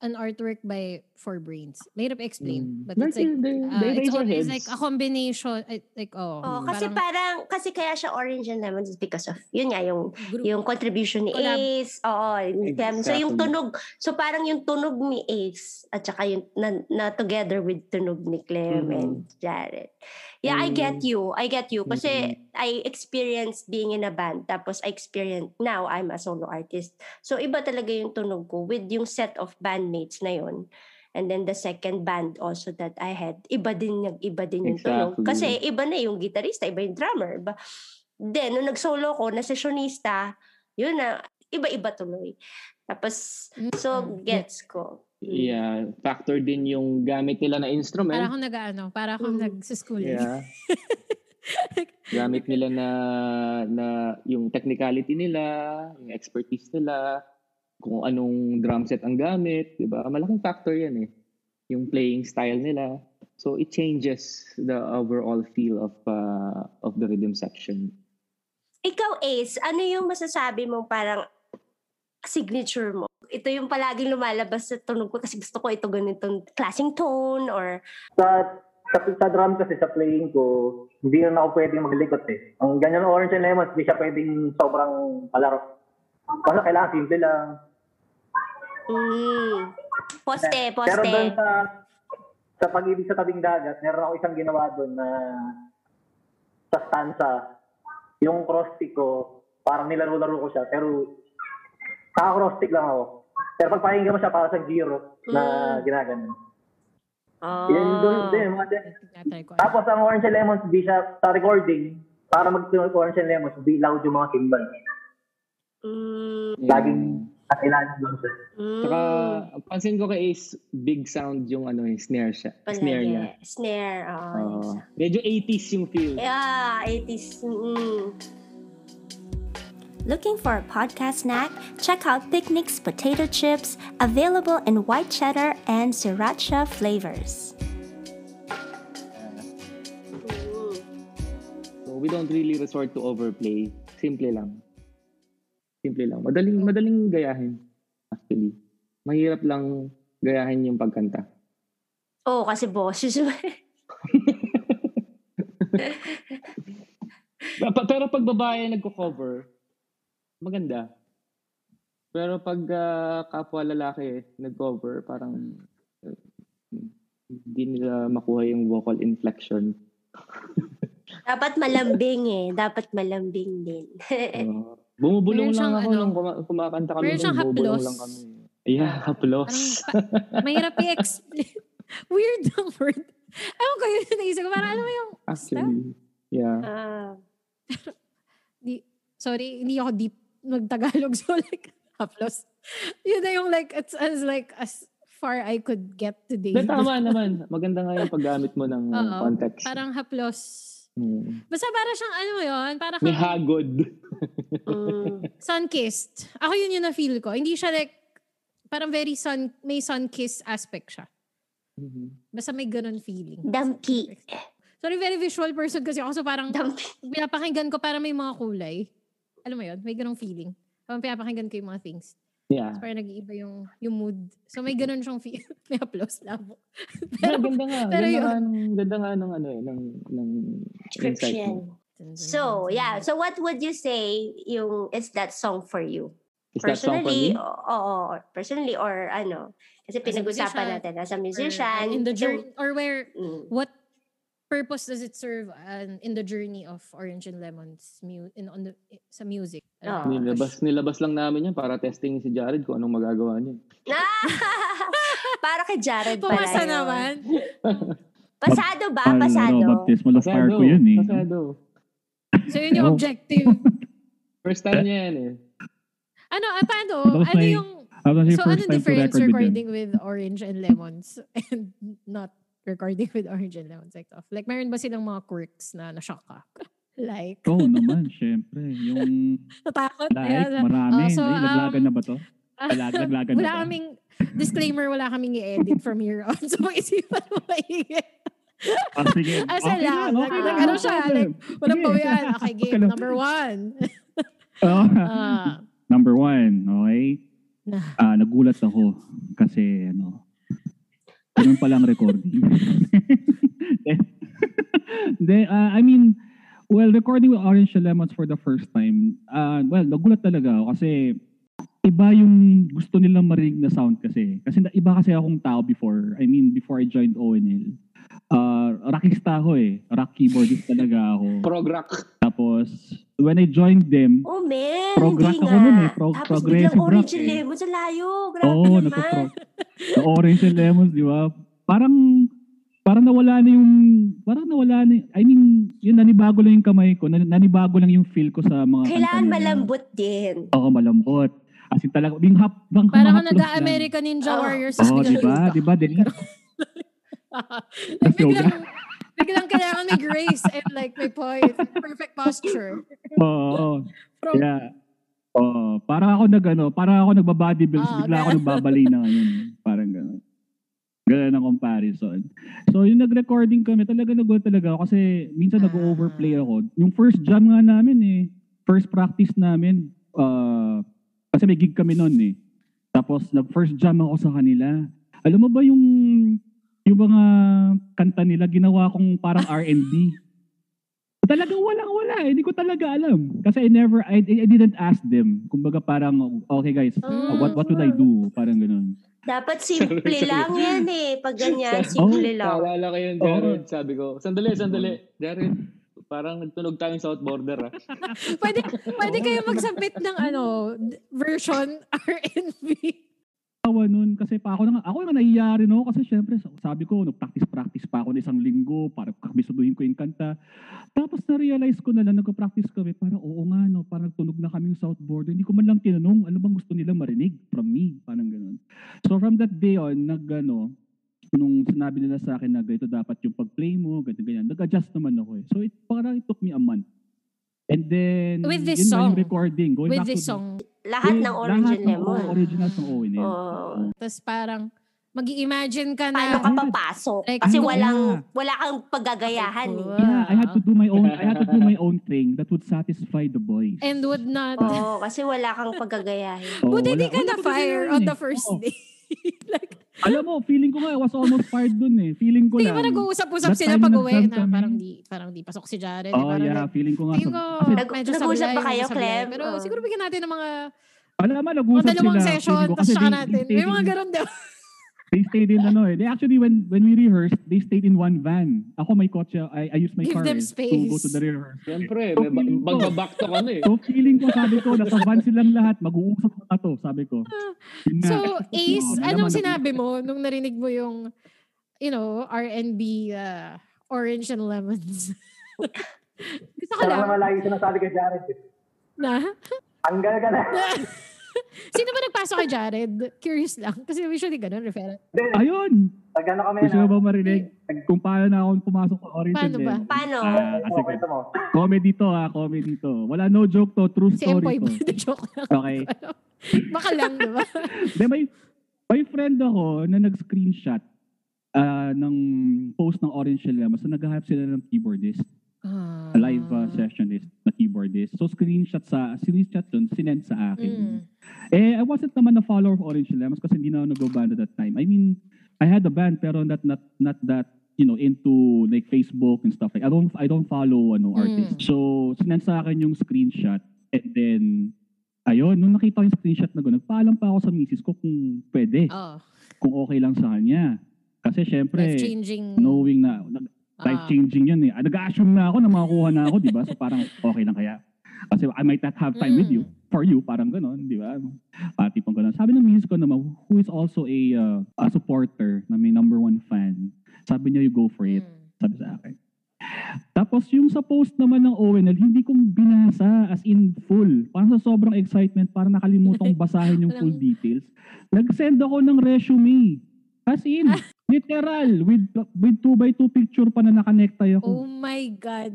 an artwork by Four Brains. Mahirap Mm. explain, but Like it's like the- the uh, it's Eraserheads. always like a combination eh, like oh, Oh, kasi parang, kasi kaya siya Orange and Lemons is because of, yun nga, yung group. yung contribution ni Collab. Ace. Oo. Clem. So yung Exactly. tunog, so parang yung tunog ni Ace at saka yung na, na together with tunog ni Clem and Jared. Yeah, I get Mm. you. I get you. Kasi Mhm. I experienced being in a band. Tapos I experienced, now I'm a solo artist. So iba talaga yung tunog ko with yung set of bandmates na yun. And then the second band also that I had, iba din yung iba din yung tunog. Exactly. Kasi iba na yung gitarista, iba yung drummer. Iba. Then, nung nag-solo ko, na sessionista, yun na, iba-iba tuloy. Tapos, so, Mm. gets ko. Yeah, factor din yung gamit nila na para instrument. akong nag-ano, para akong Mm. nag-school. Yeah. gamit nila na na yung technicality nila, yung expertise nila, kung anong drum set ang gamit, 'di ba? Malaking factor 'yan eh. Yung playing style nila. So it changes the overall feel of uh, of the rhythm section. Ikaw, Ace, ano yung masasabi mong parang signature mo? Ito yung palaging lumalabas sa tunog ko kasi gusto ko ito ganitong klaseng tone or Sa, sa, sa drum kasi, sa playing ko, hindi na ako pwedeng maglikot eh. Ang ganyan ng Orange and Lemons, hindi siya pwedeng sobrang palaro. Kasi kailangan simple lang. mm, poste, Pero poste. doon sa sa pag-ibig sa tabing dagat, meron ako isang ginawa doon na sa stanza, yung cross stick ko, parang nilaro-laro ko siya, pero naka-cross stick lang ako. Pero pag pakinggan mo siya, para sa giro na Mm. ginaganon. Oh. Yun doon din. Mga din. Tinatry ko. Tapos ang Orange and Lemons, di siya sa recording, para mag-tunog Orange and Lemons, di loud yung mga cymbal. Mm, Laging kakailangan doon siya. mm, Saka pansin ko kay Ace, big sound yung ano, yung snare siya. palagi. Snare niya. Snare, oo. Oo. yes. medyo 80s yung feel. Yeah, 80s. Mm. Looking for a podcast snack? Check out Picnic's potato chips, available in white cheddar and sriracha flavors. So we don't really resort to overplay. Simple lang. Simple lang. Madaling madaling gayahin actually. Mahirap lang gayahin yung pagkanta. Oo, kasi boses. Pa- Pero pag babae nagko-cover, maganda. Pero pag ah, kapwa lalaki nag-cover, parang uh, hindi nila makuha yung vocal inflection. Dapat malambing eh. Dapat malambing din. Uh, bumubulong lang ako ano, nung kuma- kumakanta kami. meron siyang bumubulong haplos. lang kami. Yeah, haplos. Parang mahirap i-explain. Weird ang word. Ewan ko yun naisip ko. Parang alam mo yung, Actually, yeah. Ah. di, sorry, hindi ako deep mag-Tagalog. So like, haplos. Yun na yung like, it's as like, as far I could get today. Pero tama naman. Maganda nga yung paggamit mo ng Oo. context. Parang haplos. Hmm. Basta para siyang ano yun, para May kang hagod. Mm. sun-kissed. Ako yun yung na-feel ko. Hindi siya like, parang very sun, may sun-kiss aspect siya. Mhm. Basta may ganun feeling. Dampi. Sorry, very visual person kasi ako. So parang, Dampi. pinapakinggan ko para may mga kulay. Alam mo yun? May ganung feeling. Parang pinapakinggan ko yung mga things. Yeah. So parang nag-iiba yung, yung mood. So may ganun siyang feel. may applause labo. Pero, ganda nga. pero ganda yun. nga nung, ganda nga nung ano eh, ng, ng. Description. So, yeah. So, what would you say yung is that song for you? Is that song for personally, me? oo, personally or ano? Kasi As a pinag-usapan musician, natin as a Or, musician. in the journey, or where, Mm. what purpose does it serve uh, in the journey of Orange and Lemon's mu- in, on the, sa music? Oo. Nilabas, nilabas lang namin yan para testing si Jared kung anong magagawa niya. Ah! Para kay Jared pala Pumasa yun. naman. Pasado ba? Ano, Pasado. baptismal of fire Pasado. ko yun eh. Pasado. So yun yung Oh. objective. First time niya yan eh. Ano, ah, paano? Ano yung, so ano difference recording with orange and lemons and not recording with orange and lemons like off? Like, meron ba silang mga quirks na na-shock ka? like, Oo naman, syempre. Yung natakot. like, Ayan. marami. Oh, so, Ay, naglagan um, na ba to? Nalag- naglagan na wala ba? kaming, disclaimer, wala kaming i-edit from here on. So, isipan mo maigi. Ah, sige. Asa okay lang, like- okay like lang, ano no siya, like, Walang bawian. Okay, Okay game number one. Oh, Ah, number one, okay? na. Ah, nagulat ako kasi ano, ganun palang recording. Hindi, ah, I mean, well, recording with Orange and Lemons for the first time, ah, well, nagulat talaga ako kasi iba yung gusto nilang marinig na sound kasi. Kasi iba kasi akong tao before. I mean, before I joined ONL. Uh, rockista ako eh. Rock keyboardist talaga ako. Prog rock. Tapos, when I joined them, Oh, man. Prog hindi rock ako nun eh, pro- Tapos progressive biglang orange rock and eh. lemon sa layo. Grabe Oo, oh, naman. The orange and lemons, di ba? Parang, parang nawala na yung, parang nawala na, I mean, yun, nanibago lang yung kamay ko, nan- nanibago lang yung feel ko sa mga Kailangan malambot din. Oo, malambot. As in talaga, yung hap, bang Parang lang. nag-American Ninja Oh. Warriors. Oo, tapos di ba? Di ba? Denise? biglang, biglang kailangan may grace and like may point. Perfect posture. Oo. From, Kaya, oo. parang ako nag, ano, parang ako nagbabody builds, Ah, bigla ako ganun. nagbabalay na ngayon. Parang gano'n. Ganun ang comparison. So, yung nag-recording kami, talaga nagulat talaga ako kasi minsan Ah. nag-overplay ako. Yung first jam nga namin eh, first practice namin, uh, kasi may gig kami noon eh. Tapos, nag-first jam ako sa kanila. Alam mo ba yung yung mga kanta nila, ginawa kong parang R&B. Talagang walang wala eh. Hindi ko talaga alam. Kasi I never, I, I didn't ask them. Kumbaga parang, okay guys, uh, what what would I do? Parang ganun. Dapat simple lang yan eh. Pag ganyan, Oh, simple lang. Paalala ko yun, Jared. Sabi ko, sandali, sandali. Jared, parang nagtunog tayong South Border ah. pwede, pwede kayo mag-submit ng ano, version R&B. Tawa nun kasi pa ako na ako nga nahiya rin ako kasi syempre sabi ko nag-practice-practice pa ako ng isang linggo para kabisuduhin ko yung kanta. Tapos na-realize ko na lang nagpa-practice kami para oo nga no, parang tunog na kaming South Border. Hindi ko man lang tinanong ano bang gusto nilang marinig from me, parang ganun. So from that day on, nag ano, nung sinabi nila sa akin na ganito dapat yung pag-play mo, ganyan, ganyan. Nag-adjust naman ako eh. So it parang it took me a month. And then, With this yun na yung song. recording. Going With back this to the- song. Lahat With ng orange lahat and ng lemon. originals ng ONL. Oo. Tapos parang, mag imagine ka Paano na, ka papasok? Like, Kasi ano walang, nga? wala kang paggagayahan eh. Yeah, I had to do my own I had to do my own thing that would satisfy the boys. and would not, Oo, kasi wala kang paggagayahin. Oh, buti wala- di ka wala na ko fire ganyan on eh. the first Oo. day. like, Alam mo, feeling ko nga, I was almost fired dun eh. Feeling ko Hindi lang. ba nag-uusap-usap sila pag uwi na parang di, parang di pasok si Jared. Oh parang yeah, feeling ko nga. sa- ko, kasi, Nag- medyo nag-usap sablay, ba kayo. Clem? Pero Oo. siguro bigyan natin ng mga alam mo, mga dalawang sila. session, feeling ko, tapos saka natin. May mga ganun daw. They stayed in ano eh. They actually, when when we rehearsed, they stayed in one van. Ako may kotse, I, I used my Give car them eh, to go to space. the rehearsal. Siyempre, So, magbaback to ka na eh. So feeling ko, sabi ko, nasa van silang lahat, mag-uusap na to, sabi ko. Yun nga. So, Ace, Oo, anong sinabi mo nung narinig mo yung, you know, R&B, uh, orange and lemons? Gusto ko Parang lang. naman lagi sinasabi kay Jared. eh. Na? Tanggal ka na. Sino ba nagpasok kay Jared? Curious lang. Kasi usually ganun, referral. Hindi, Ayun! pag ano kami Gusto mo na. ba marinig kung paano na ako pumasok sa Orange Paano ba? Lemon? Paano? Ah, Ito, sige. mo. Comedy to ah, comedy to. Wala no joke to, true Si story Empoy to. ba? The joke lang. Okay. Baka lang, di ba? Then may, may friend ako na nag-screenshot ah, ng post ng Orange Lemon. So nag-hype sila ng keyboardist. Ah. A live uh, sessionist na keyboardist. So screenshot sa, screenshot dun, sinend sa akin. Mm. Eh, I wasn't naman a follower of Orange Lemons kasi hindi na ako nag-band at that time. I mean, I had a band pero not not not that you know into like Facebook and stuff like I don't I don't follow ano Mm. artists. So sinend sa akin yung screenshot and then ayun nung nakita ko yung screenshot na gano'n, nagpaalam pa ako sa misis ko kung pwede, Oh, kung okay lang sa kanya. Kasi syempre knowing na ah, life changing yan eh. Ah, Nag-assume na ako na makakuha na ako, 'di ba? So parang okay lang kaya. Kasi I might not have time with you. For you, parang ganon, di ba? Uh, tipong ganon. Sabi ng misis ko naman, who is also a, uh, a supporter na may number one fan, sabi niya, you go for it. Sabi sa akin. Tapos yung sa post naman ng ONL, hindi ko binasa as in full. Parang sa sobrang excitement, parang nakalimutan kong basahin yung full details. Nag-send ako ng resume. As in, literal, with with 2 by 2 picture pa na nakanekta Oh ako. my God.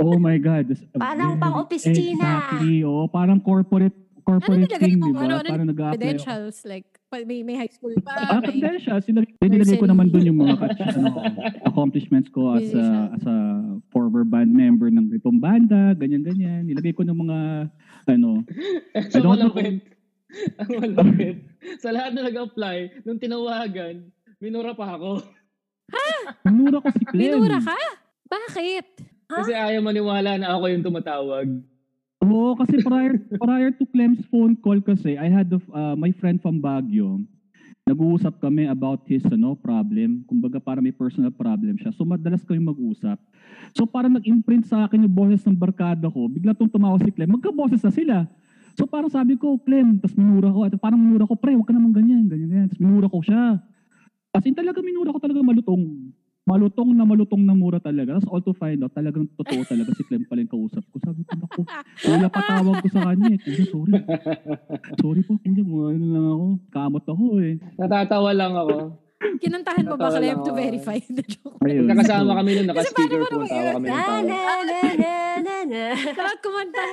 Oh, my God. Parang very- pang-opisina. Exactly. Oh, parang corporate Ano corporate nilagay thing, di ba? Ano, ano, parang nag-apply ako. Credentials, like, may, may high school pa. Ah, may- credentials. Nilagay ko naman dun yung mga ano, accomplishments ko as a, as a former band member ng itong banda, ganyan-ganyan. Nilagay ko ng mga, ano, So, don't know malapit. Ang malapit. Sa lahat na nag-apply, nung tinawagan, minura pa ako. minura ko si Clem. Minura ka? Bakit? Kasi ayaw maniwala na ako yung tumatawag. Oo, kasi prior, prior to Clem's phone call kasi, I had the, uh, my friend from Baguio. Nag-uusap kami about his ano, problem. Kumbaga para may personal problem siya. So madalas kami mag-usap. So parang nag-imprint sa akin yung boses ng barkada ko. Bigla tong tumawa si Clem. Magka-boses na sila. So parang sabi ko, Clem, tapos minura ko. At parang minura ko, pre, huwag ka naman ganyan, ganyan, ganyan. Tapos minura ko siya. As in talaga minura ko talaga malutong. Malutong na malutong na mura talaga. Tapos all to find out, talagang totoo talaga si Clem pala yung kausap ko. Sabi ko, naku, kuya patawag ko sa kanya. eh. Kuya, sorry. Sorry po, kuya. Mga ano lang ako. Kamot ako eh. Natatawa lang ako. Kinantahan mo ba Clem lang to verify the joke? Ayun. Nakasama kami nun, naka-speaker naman Tawa kami ng Na, tawa. na, na, na, na, na. Sarap kumanta.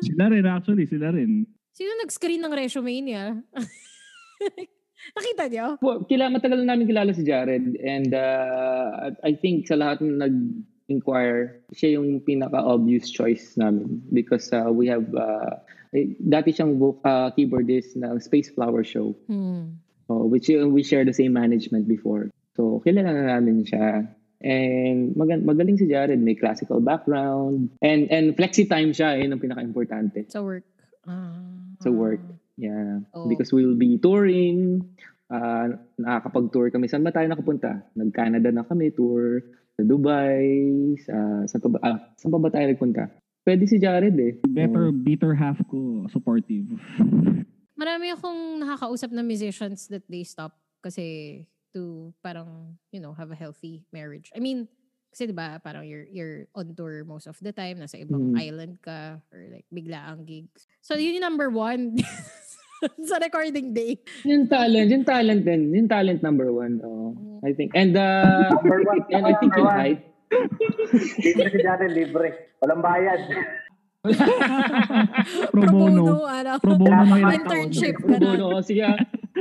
Sila rin actually, sila rin. Sino nag-screen ng resume niya? Nakita niyo? Po, Kila, matagal na namin kilala si Jared and uh, I think sa lahat ng nag-inquire, siya yung pinaka-obvious choice namin because uh, we have, uh, eh, dati siyang uh, keyboardist ng Space Flower Show Hmm. uh, which uh, we share the same management before. So, kilala na namin siya. And mag- magaling si Jared, may classical background and and flexi time siya, yun ang pinaka-importante Sa work. Ah. sa work. Yeah. Oh. Because we'll be touring. Uh, nakakapag-tour kami. Saan ba tayo nakapunta? Nag-Canada na kami, tour. Sa Dubai. Sa, saan, pa ba, ah, saan pa ba tayo nagpunta? Pwede si Jared eh. Better, bitter half ko, supportive. Marami akong nakakausap na musicians that they stop kasi to parang, you know, have a healthy marriage. I mean, kasi 'di ba, parang you're you're on tour most of the time, nasa ibang Mm. island ka or like bigla ang gigs. So yun yung number one sa recording day. Yung talent, yung talent din. Yung talent number one. Oh, I think. And, uh, Number one. and I think yung height. Libre si Jared, libre. Walang bayad. Pro bono. ano, Pro bono internship. Pro bono. Oh, Sige ah.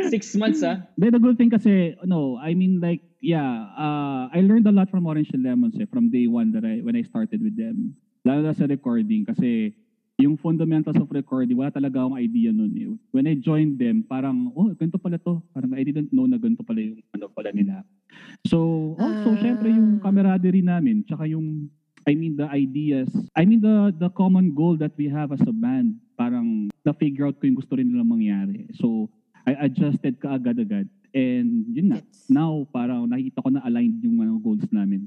Six months ah. The, the good thing kasi, no, I mean like, yeah, uh, I learned a lot from Orange and Lemons eh, from day one that I, when I started with them. Lalo na sa recording kasi yung fundamentals of recording, wala talaga akong idea nun eh. When I joined them, parang, oh, ganito pala to. Parang I didn't know na ganito pala yung ano pala nila. So, oh, so Ah. syempre yung camaraderie namin, tsaka yung, I mean the ideas, I mean the the common goal that we have as a band, parang na-figure out ko yung gusto rin nila mangyari. So, I adjusted ka agad-agad. And yun na, Gets. now parang nakikita ko na aligned yung mga goals namin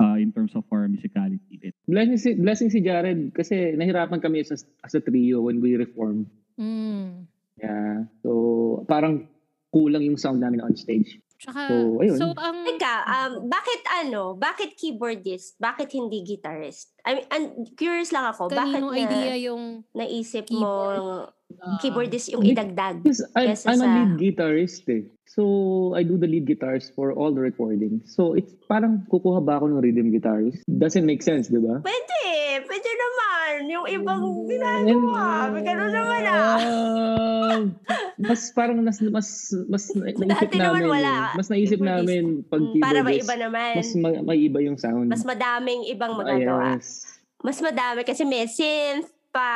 uh, in terms of our musicality. Blessing si, blessing si Jared kasi nahirapan kami as, as a trio when we reformed. Mm. Yeah. So, parang kulang yung sound namin on stage. Tsaka, So, ayun. so ang, Teka, um, bakit ano? Bakit keyboardist? Bakit hindi guitarist? I mean, an- curious lang ako. bakit na idea yung naisip keyboard? mo ah, keyboardist yung idagdag? Because I'm, I'm a sa- lead guitarist eh. So, I do the lead guitars for all the recordings. So, it's parang kukuha ba ako ng rhythm guitarist? Doesn't make sense, di ba? Pwede, pwede naman. Yung ibang ginagawa. May ganun naman ah. ah, mas parang mas mas mas na- naisip Dati namin. wala. Mas naisip namin pag Mm, Para may iba naman. mas ma- may iba yung sound. Mas madaming ibang Ah, magagawa. yes. Mas madami kasi may synth pa,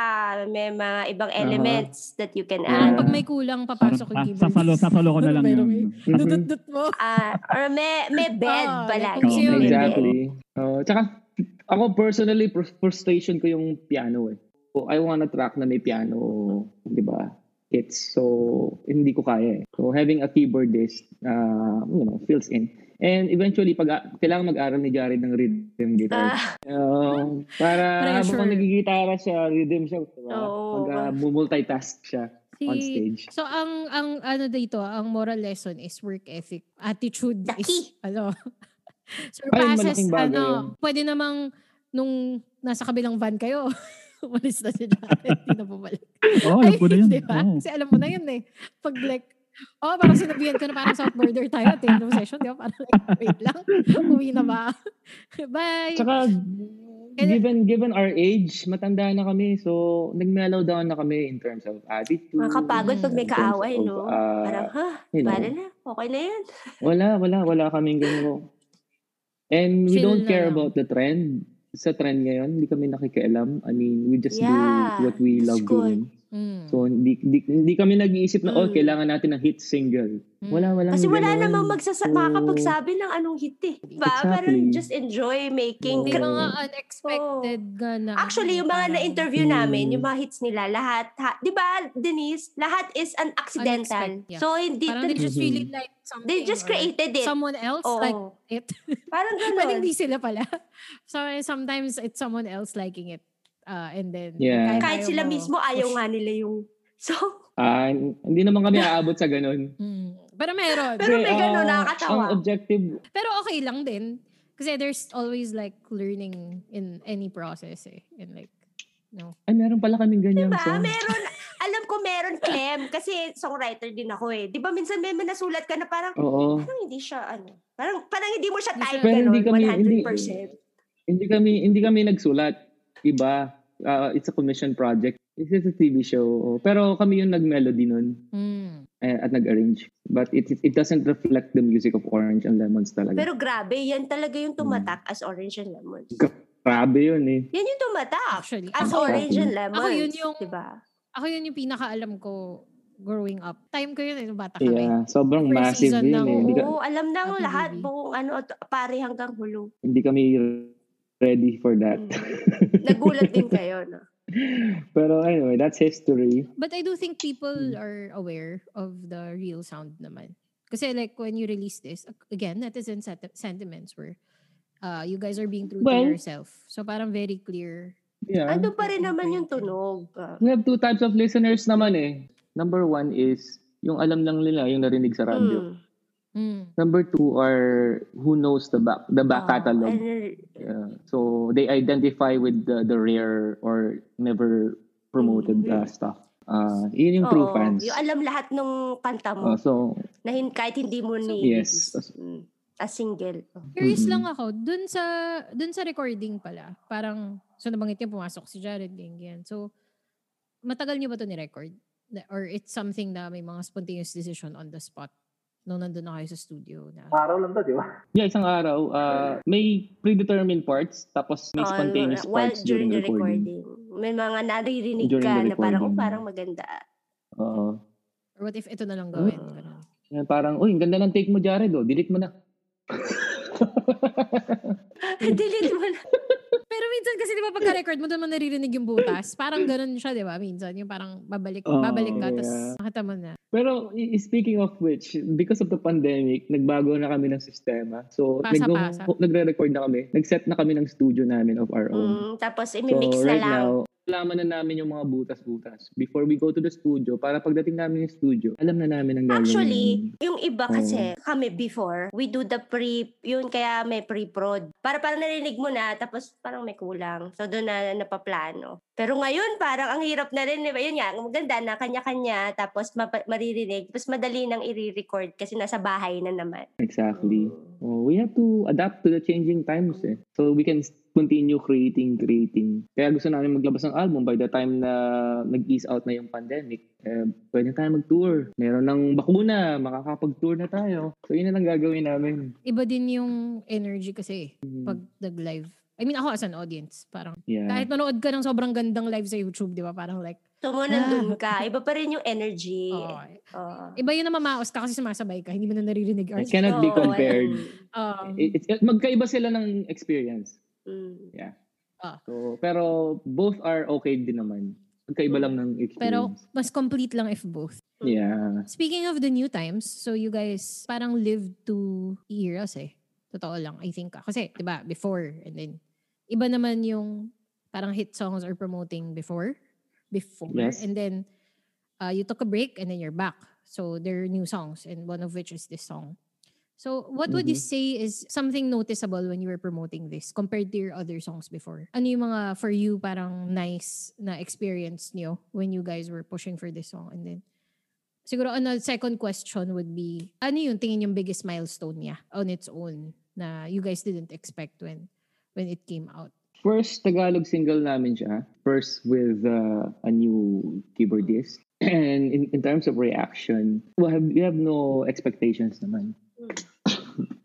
may mga ibang Uh-huh. elements that you can Yeah. add. pag may kulang, papasok yung keyboard. sasalo, sasalo ko na lang yun. Dudut-dut mo. Ah, or may, may bed Ah, pala. sino may Exactly. Oh, tsaka ako personally frus- frustration ko yung piano eh. So, I want a track na may piano, 'di ba? It's so hindi ko kaya eh. So having a keyboardist uh, you know, fills in. And eventually, pag kailangan mag-aral ni Jared ng rhythm guitar. Ah, Uh, para habang nagigitara siya, rhythm siya, diba? Oo. Mag, uh, multitask siya on stage. So ang ang ano dito, ang moral lesson is work ethic. Attitude The is key. ano surpasses bagay ano, yun. pwede namang nung nasa kabilang van kayo. Umalis na si Jared, hindi na bumalik. Oo, alam ko na yun. Di ba? Oo. Kasi alam mo na yun eh. Pag like, oh, parang sinabihan ko na parang South Border tayo at the end of session, di ba? Parang like, wait lang, uwi na ba? Bye! Tsaka, And- given given our age, matanda na kami. So, nag-mellow down na kami in terms of attitude. Makakapagod pag may kaaway, of, no? uh, Parang, ha, you know, na. Okay na yan. Wala, wala, wala kaming ganun. And we Chill don't care lang. about the trend. Sa trend ngayon, hindi kami nakikialam. I mean, we just Yeah, do what we love good. doing. Mm. So, hindi, hindi, hindi kami nag-iisip na, oh, Mm. kailangan natin ng hit single. Mm. Wala, wala. Kasi wala namang ganun. magsasa- So, makakapagsabi ng anong hit eh. Diba? Exactly. Parang just enjoy making. May Oo. mga unexpected na. Actually, yung mga parang- na-interview Mm. namin, yung mga hits nila, lahat, ha, di ba, Denise, lahat is an accidental. Unexpected, yeah. So, hindi, Parang they just really like something. they just created it. Someone else Oo. like it. Parang But gano'n. hindi sila pala. So sometimes it's someone else liking it. Uh, and then Yeah. Kahit ayaw sila mo mismo, ayaw push. nga nila yung... So, Ah, hindi naman kami aabot sa ganun. Mm. Pero meron. Pero may Kasi, ganun, ah, nakakatawa. Ang objective, Pero okay lang din. Kasi there's always like learning in any process eh. And like, no. ay, meron pala kaming ganyan diba? song. Meron, alam ko meron, Clem, kasi songwriter din ako eh. Di ba minsan may may nasulat ka na parang, Oo. parang hindi siya, ano, parang, parang hindi mo siya Hindi type Pero hindi ganun, kami- hindi- 100%. Hindi kami hindi kami nagsulat. Iba. Ah, it's a commission project. This is a TV show. Pero kami yung nag-melody nun Mm. at nag-arrange. But it, it it doesn't reflect the music of Orange and Lemons talaga. Pero grabe, yan talaga yung tumatak as Orange and Lemons. Grabe yun eh. Yan yung tumatak. Actually, As ako- Orange and Lemons. Ako yun yung- Diba? Ako yun yung pinakaalam ko growing up. Time ko yun eh, bata kami. Yeah, sobrang First massive yun eh. Oo, alam na ng Happy lahat. Buong ano, pare hanggang hulo. hindi kami ready for that. Mm. Nagulat din kayo, no? Pero anyway, that's history. But I do think people Hmm. are aware of the real sound naman. Kasi like when you release this, again, netizen set- sentiments were uh, you guys are being true Well- to yourself. So parang very clear. Yeah. Ando pa rin naman yung tunog. We have two types of listeners naman eh. Number one is yung alam lang nila, yung narinig sa radyo. Mm. Mm. Number two are who knows the back the back Oh, catalog. and- Yeah. So they identify with the, the rare or never promoted uh, stuff. Uh, yun yung true oo, fans. Yung alam lahat ng kanta mo. Uh, so, na hin- kahit hindi mo ni Yes. Mm. As single. Curious Mhm. lang ako, dun sa dun sa recording pala, parang so nabanggit niyo pumasok si Jared ganyan. So matagal niyo ba to ni-record? Or it's something na may mga spontaneous decision on the spot nung nandun na kayo sa studio na. Araw lang to, di ba? yeah, isang araw, uh, may predetermined parts, tapos may Oo, spontaneous while parts during, the recording. May mga naririnig During ka the na parang, oh, recording. parang maganda. Oo. Or what if ito na lang gawin? Oo. Ganun. Yan, parang, uy, ang ganda ng take mo, Jared, oh. delete mo na. Delete mo na. Pero minsan kasi di ba pagka-record mo doon mo naririnig yung butas. Parang ganun siya, di ba? Minsan yung parang babalik, Oh, babalik ka, tapos yeah. nakita mo na. Pero speaking of which, because of the pandemic, nagbago na kami ng sistema. So, nag- nagre-record na kami. Nag-set na kami ng studio namin of our own. Mm, tapos So, imimix na right lang. now, alaman na namin yung mga butas-butas. Before we go to the studio, para pagdating namin yung studio, alam na namin ang gagawin. Actually, namin. yung iba kasi, kami before, we do the pre, yun kaya may pre-prod. Para parang narinig mo na, tapos parang may kulang. So doon na napaplano. Pero ngayon, parang ang hirap na rin, di ba? Yun nga, maganda na kanya-kanya, tapos mapa- maririnig, tapos madali nang i-record kasi nasa bahay na naman. Exactly. Oh, we have to adapt to the changing times eh. So we can continue creating, creating. Kaya gusto namin maglabas ng album by the time na nag-ease out na yung pandemic. Eh, pwede na tayo mag-tour. Meron ng bakuna, makakapag-tour na tayo. So yun na lang gagawin namin. Iba din yung energy kasi Mhm. pag nag-live. I mean, ako as an audience, parang Yeah. kahit manood ka ng sobrang gandang live sa YouTube, di ba? Parang like, So mo nandun ka, iba pa rin yung energy. oh, Oo. iba yun na mamaos ka kasi sumasabay ka, hindi mo na naririnig. I Or, cannot be compared. um, It- it's, magkaiba sila ng experience. Mm. Ah. So, pero both are okay din naman. Magkaiba lang ng pero experience. mas complete lang if both. Yeah. Speaking of the new times, so you guys parang lived two eras eh. Totoo lang, I think. ah. Kasi, di ba, before, and then, iba naman yung parang hit songs are promoting before. Before. Yes. And then, uh, you took a break and then you're back. So, there are new songs and one of which is this song. So, what would you Mhm. say is something noticeable when you were promoting this compared to your other songs before? Ano yung mga, for you, parang nice na experience niyo when you guys were pushing for this song? And then, siguro, ano, second question would be, ano yung tingin yung biggest milestone niya on its own na you guys didn't expect when when it came out? First Tagalog single namin siya. First with uh, a new keyboardist. And in, in terms of reaction, we have, we have no expectations naman.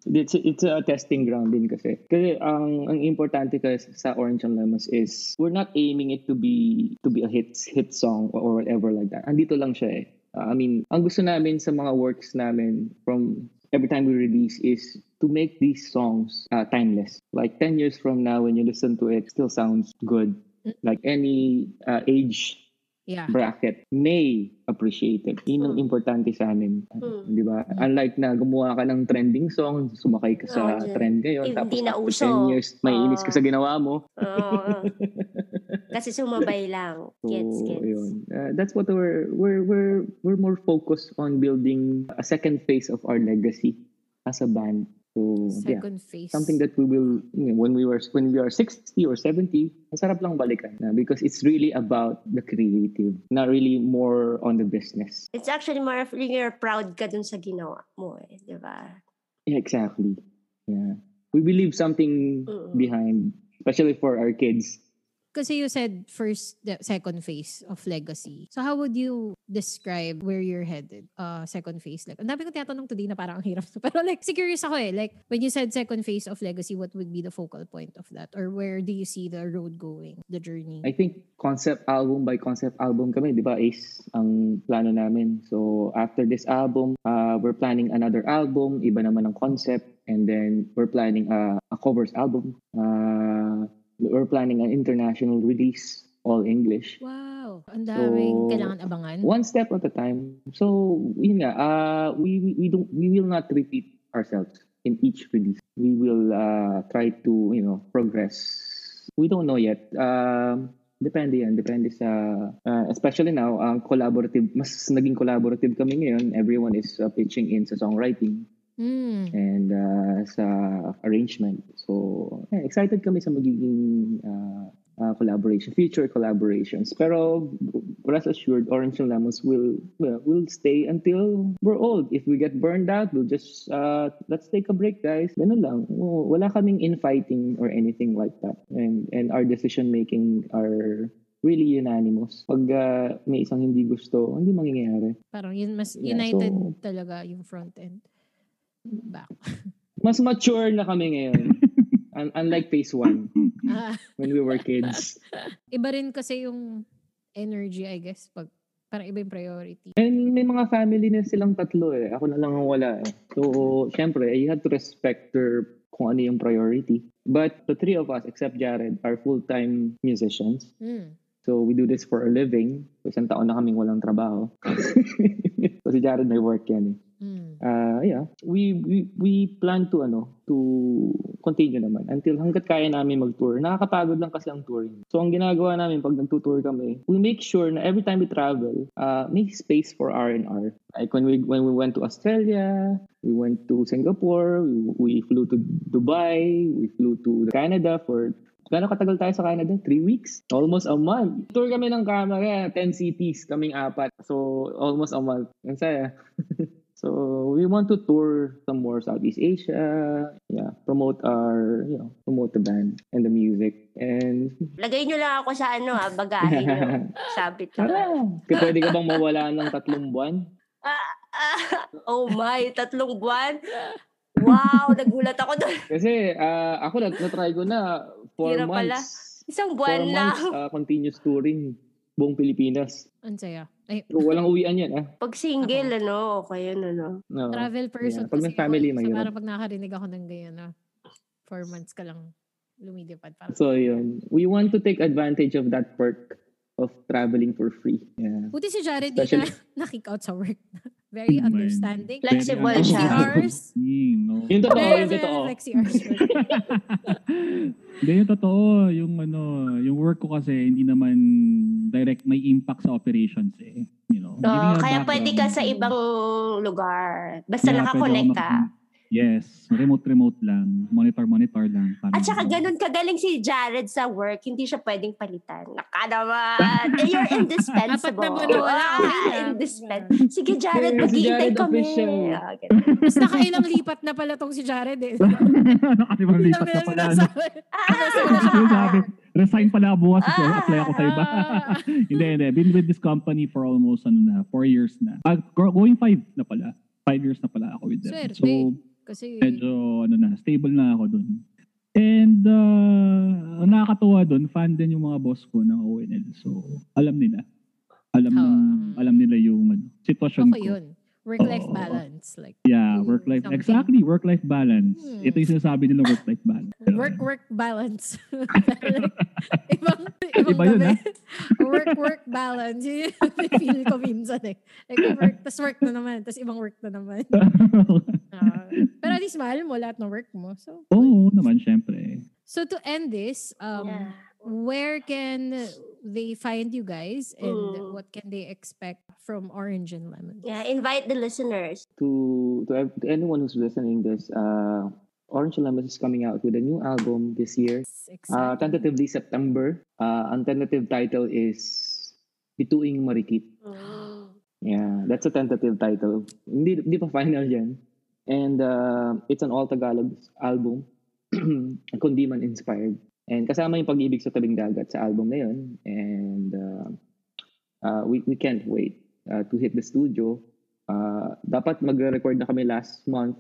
It's, it's a testing ground din kasi. Kasi ang, ang importante kasi sa Orange and Lemons is we're not aiming it to be to be a hit hit song or, whatever like that. Andito lang siya eh. Uh, I mean, ang gusto namin sa mga works namin from every time we release is to make these songs uh, timeless. Like 10 years from now, when you listen to it, still sounds good. Like any uh, age Yeah. bracket may appreciate it. Yun ang importante sa amin. Mm. Di ba? Unlike na gumawa ka ng trending song, sumakay ka sa dyan. trend ngayon, Eh, tapos hindi na after uso. 10 years, may inis ka sa ginawa mo. Oo. Kasi sumabay lang. Gets, So, gets. yun. Uh, that's what we're, we're, we're, we're more focused on building a second phase of our legacy as a band. So, yeah. Second phase. Something that we will, you know, when we were, when we are 60 or 70, masarap lang balikan na because it's really about the creative, not really more on the business. It's actually more of you're proud ka dun sa ginawa mo eh. Di ba? Yeah, exactly. Yeah. We believe something Mm-mm. behind, especially for our kids. Kasi you said first, the second phase of legacy. So how would you describe where you're headed? Uh, second phase. Like, ang dami ko tinatanong today na parang ang hirap. Pero like, si curious ako eh. Like, when you said second phase of legacy, what would be the focal point of that? Or where do you see the road going, the journey? I think concept album by concept album kami, di ba, is ang plano namin. So after this album, uh, we're planning another album, iba naman ang concept, and then we're planning a, a covers album. Uh, we're planning an international release, all English. Wow. Ang daming So, kailangan abangan. One step at a time. So, yun nga, uh, we, we, don't, we will not repeat ourselves in each release. We will uh, try to, you know, progress. We don't know yet. Um, depende yan. Depende sa, uh, especially now, ang collaborative, mas naging collaborative kami ngayon. Everyone is uh, pitching in sa songwriting Mm. and uh, sa arrangement. So, yeah, excited kami sa magiging uh, uh, collaboration, future collaborations. Pero rest assured, Orange and Lemons will well, will stay until we're old. If we get burned out, we'll just uh, let's take a break, guys. Ganun lang. Oh, wala kaming infighting or anything like that. And and our decision making are really unanimous. Pag uh, may isang hindi gusto, hindi mangyayari. Parang yun, mas Yeah, united so- talaga yung front end. Back. Mas mature na kami ngayon. Un- Unlike phase one. ah, when we were kids. iba rin kasi yung energy, I guess, pag parang iba yung priority. And may mga family na silang tatlo eh. Ako na lang ang wala eh. So, syempre, you have to respect their kung ano yung priority. But the three of us, except Jared, are full-time musicians. Mm. So, we do this for a living. So, isang taon na kaming walang trabaho. so, si Jared may work yan eh. Mm. Uh, yeah, we, we we plan to ano to continue naman until hangga't kaya namin mag-tour. Nakakapagod lang kasi ang touring. So ang ginagawa namin pag nagtutour kami, we make sure na every time we travel, uh, make space for R&R. Like when we when we went to Australia, we went to Singapore, we, we flew to Dubai, we flew to Canada for Gano'ng katagal tayo sa Canada? Three weeks? Almost a month. Tour kami ng camera, 10 cities, kaming apat. So, almost a month. Ang saya. So we want to tour some more Southeast Asia, yeah, promote our, you know, promote the band and the music. And Lagay nyo lang ako sa ano ah, bagahe nyo. Sabit lang. pwede ka bang mawala ng tatlong buwan? Ah, ah, oh my, tatlong buwan. Wow, nagulat ako doon. Kasi ah, ako na, na-try ko na four pala. months. Isang Four buwan lang. months ah, continuous touring buong Pilipinas. Ang saya. Ay, So, walang uwian yan, ah. Pag single, ano, okay yun, ano. No. travel person Yeah, pag may family, mahirap. parang pag nakarinig ako ng ganyan na four months ka lang lumilipad. Parang, So, yun. We want to take advantage of that perk of traveling for free. Yeah. Buti si Jared di na Especially- out sa work. Very understanding. Flexible Very siya. hours. understanding, no? Yung totoo, Very, yung very totoo. flexi hours. Hindi, yung totoo. Yung ano, yung work ko kasi hindi naman direct may impact sa operations eh. You know, giving Oh, a kaya background. pwede ka sa ibang lugar. Basta Yeah, nakakonect ka. Yes, remote-remote lang. Monitor-monitor lang. Parang At saka ganun. ganun kagaling si Jared sa work, hindi siya pwedeng palitan. Naka naman! Eh, You're indispensable. Apat na na wala, Ah, indispensable. Sige, Jared, Si mag-iintay kami. Ah. Tapos nakailang lipat na pala tong si Jared eh. Nakatibang lipat na pala. Ano sabi? Resign pala bukas. so Ah, apply ako sa iba. ah. hindi, hindi. Been with this company for almost ano na, four years na. Ah, go- going five na pala. Five years na pala ako with them. Swerte. So, Kasi, medyo ano na, stable na ako dun. And uh, ang nakakatuwa dun, fan din yung mga boss ko ng ONL. So, alam nila. Alam Oh. ng- alam nila yung ano, sitwasyon okay ko. yun. Work-life balance. Like, Yeah, Mm, work-life. something. Exactly, work-life balance. Hmm. Ito yung sinasabi nila work-life balance. work-work balance. like, ibang, ibang Iba yun. Work-work balance. Yun yung feel ko minsan eh. Like, work, tas work na naman. Tas ibang work na naman. Ah, pero at least mahal mo lahat ng work mo. So, Oo naman, syempre. so to end this, um, Yeah. Where can they find you guys and Mm. what can they expect from Orange and Lemon? Yeah, invite the listeners. to to, to anyone who's listening this, uh, Orange Lemons is coming out with a new album this year. Uh, tentatively September. Uh, ang tentative title is Bituing Marikit. Yeah, that's a tentative title. Hindi, hindi pa final yan. And uh, it's an all Tagalog album. Kundi man inspired. And kasama yung pag-ibig sa tabing dagat sa album na yun. And uh, uh, we, we can't wait uh, to hit the studio. Uh, dapat mag-record na kami last month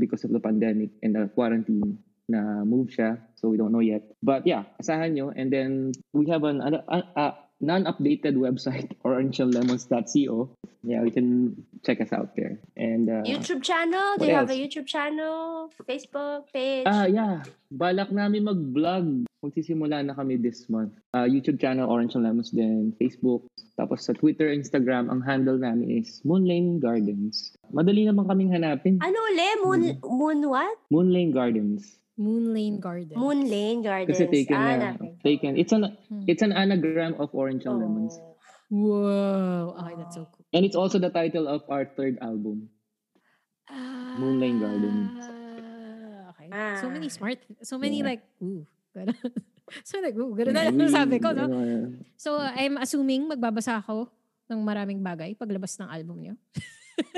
because of the pandemic and the quarantine na move siya. So we don't know yet. But yeah, asahan nyo. And then we have an, an, a, a non-updated website, orangeandlemons.co. Yeah, we can check us out there. And uh, YouTube channel? Do you have a else? YouTube channel? Facebook page? Ah, yeah. Balak namin mag-vlog. Magsisimula na kami this month. Uh, YouTube channel, Orange and Lemons din. Facebook. Tapos sa Twitter, Instagram, ang handle namin is Moonlane Gardens. Madali naman kaming hanapin. ano uli? Moon, Mm-hmm. moon what? Moonlane Gardens. Moon Lane Garden. Moon Lane Gardens. Kasi taken ah, na. Taken. It's an Hmm. it's an anagram of Orange and Lemons. Oh. Whoa. Okay, that's so cool. And it's also the title of our third album. Moon Lane Gardens. Ah, Okay. Ah. So many smart, so many Yeah. like, ooh. so like, ooh, ganun na lang sabi ko, no? So I'm assuming magbabasa ako ng maraming bagay paglabas ng album niyo.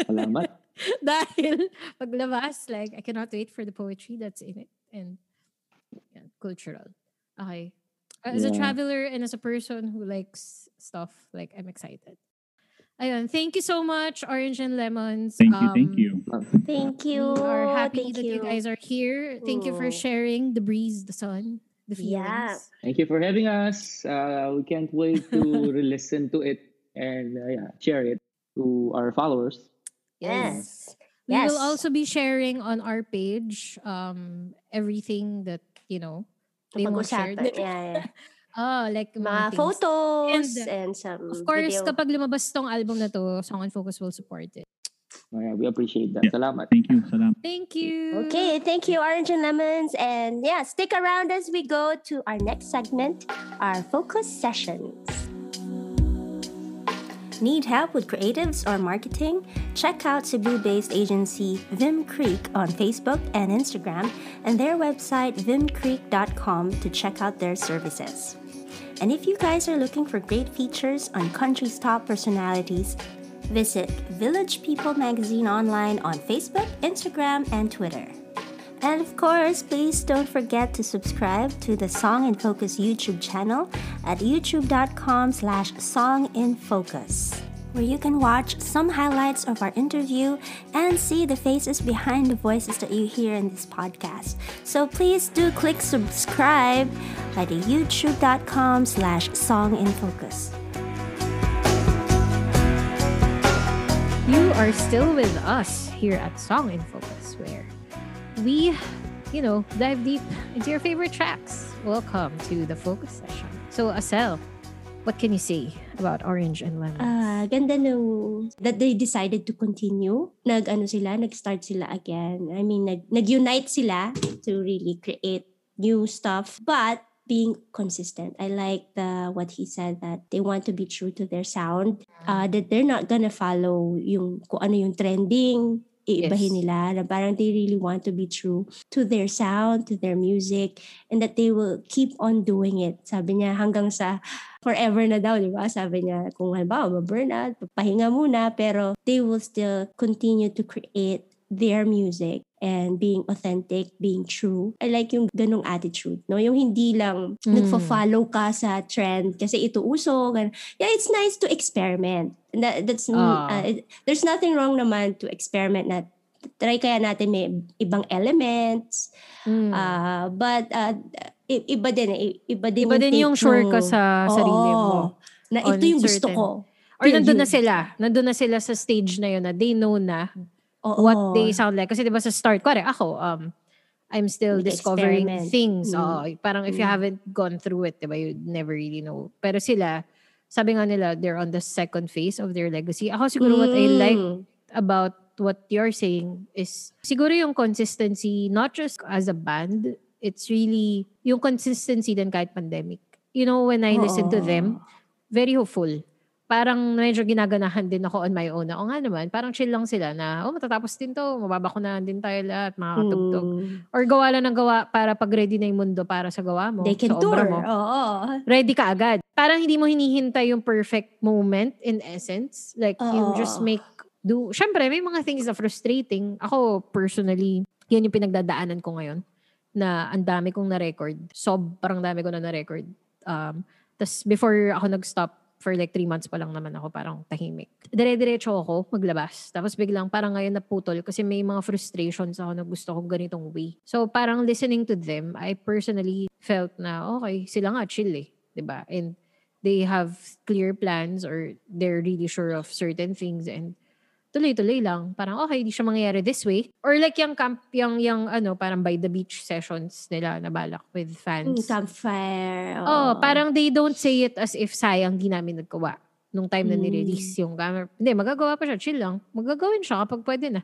Salamat. Dahil paglabas, like, I cannot wait for the poetry that's in it. And yeah, cultural. Okay. As a traveler and as a person who likes stuff, like, I'm excited. Ayun, thank you so much, Orange and Lemons. Thank you, thank Um, you. Thank you. We are happy Thank that you. guys are here. Thank you for sharing the breeze, the sun, the feelings. Yeah. Thank you for having us. Uh, we can't wait to re-listen to it and uh, yeah, share it to our followers. Yes. We Yes. will also be sharing on our page um everything that, you know, they won't share. Pag-usapan. Yeah, yeah. Oh, like Mga mga photos And, and, some Of course, video. kapag lumabas tong album na to, Song and Focus will support it. Oh, yeah, we appreciate that. Yeah. Salamat. Thank you, salam. Thank you. Okay, thank you, Orange and Lemons. And yeah, stick around as we go to our next segment, our focus sessions. Need help with creatives or marketing? Check out Cebu-based agency Vim Creek on Facebook and Instagram and their website vimcreek.com to check out their services. And if you guys are looking for great features on country's top personalities, visit Village People Magazine online on Facebook, Instagram, and Twitter. And of course, please don't forget to subscribe to the Song in Focus YouTube channel at youtube.com slash songinfocus, where you can watch some highlights of our interview and see the faces behind the voices that you hear in this podcast. So please do click subscribe at youtube.com slash songinfocus. You are still with us here at Song in Focus, where we, you know, dive deep into your favorite tracks. Welcome to the focus session. So, Asel, what can you say about Orange and Lemon? Ah, ganda nung that they decided to continue. Nag ano sila, nag-start sila again. I mean, nag nag-unite sila to really create new stuff, but being consistent. I like the what he said that they want to be true to their sound. Uh, that they're not gonna follow yung kung ano yung trending, iibahin Yes. nila. Na parang they really want to be true to their sound, to their music, and that they will keep on doing it. Sabi niya hanggang sa forever na daw, di ba? Sabi niya, kung halimbawa, ma-burnout, pahinga muna, pero they will still continue to create their music and being authentic, being true. I like yung ganong attitude, no? Yung hindi lang Mm. nagfa-follow ka sa trend kasi ito uso. Gan- yeah, it's nice to experiment. That, that's, Ah. uh, it- there's nothing wrong naman to experiment na try kaya natin may ibang elements. Mm. Ah, but uh, iba din, eh. iba din Iba din take yung sure ka sa sarili Oo. mo. Na ito yung gusto certain- ko. Or nandun na sila. Nandun na sila sa stage na yun na they know na Oo. what they sound like. Kasi di ba sa start, kware ako, um, I'm still discovering Nag-experiment. things. Mm. Oo, parang if you Mm. haven't gone through it, di ba, you never really know. Pero sila, sabi nga nila, they're on the second phase of their legacy. Ako siguro what I like Mm. about what you're saying is siguro yung consistency, not just as a band, it's really yung consistency din kahit pandemic. You know, when I listen to Oo. them, very hopeful. Parang medyo ginaganahan din ako on my own. Na, o nga naman, parang chill lang sila na, oh, matatapos din to, mababakunahan din tayo lahat, makakatugtog. Mm. Or gawa lang ng gawa para pag ready na yung mundo para sa gawa mo, They can sa tour. mo Oo. ready ka agad. Parang hindi mo hinihintay yung perfect moment in essence. Like, you Oo. just make do. Siyempre, may mga things na frustrating. Ako, personally, yan yung pinagdadaanan ko ngayon na ang dami kong na-record. Sobrang dami ko na na-record. Um, Tapos, before ako nag-stop, for like three months pa lang naman ako parang tahimik. Dire-diretso ako maglabas. Tapos biglang parang ngayon naputol kasi may mga frustrations ako na gusto kong ganitong way. So parang listening to them, I personally felt na okay, sila nga chill eh. ba And they have clear plans or they're really sure of certain things and tuloy-tuloy lang. Parang okay, di siya mangyayari this way. Or like yung camp, yung, yung ano, parang by the beach sessions nila na balak with Mm, fans. campfire. Oh, oo. parang they don't say it as if sayang di namin naggawa nung time na Mm. nirelease yung camera. Hindi, magagawa pa siya. Chill lang. Magagawin siya kapag pwede na.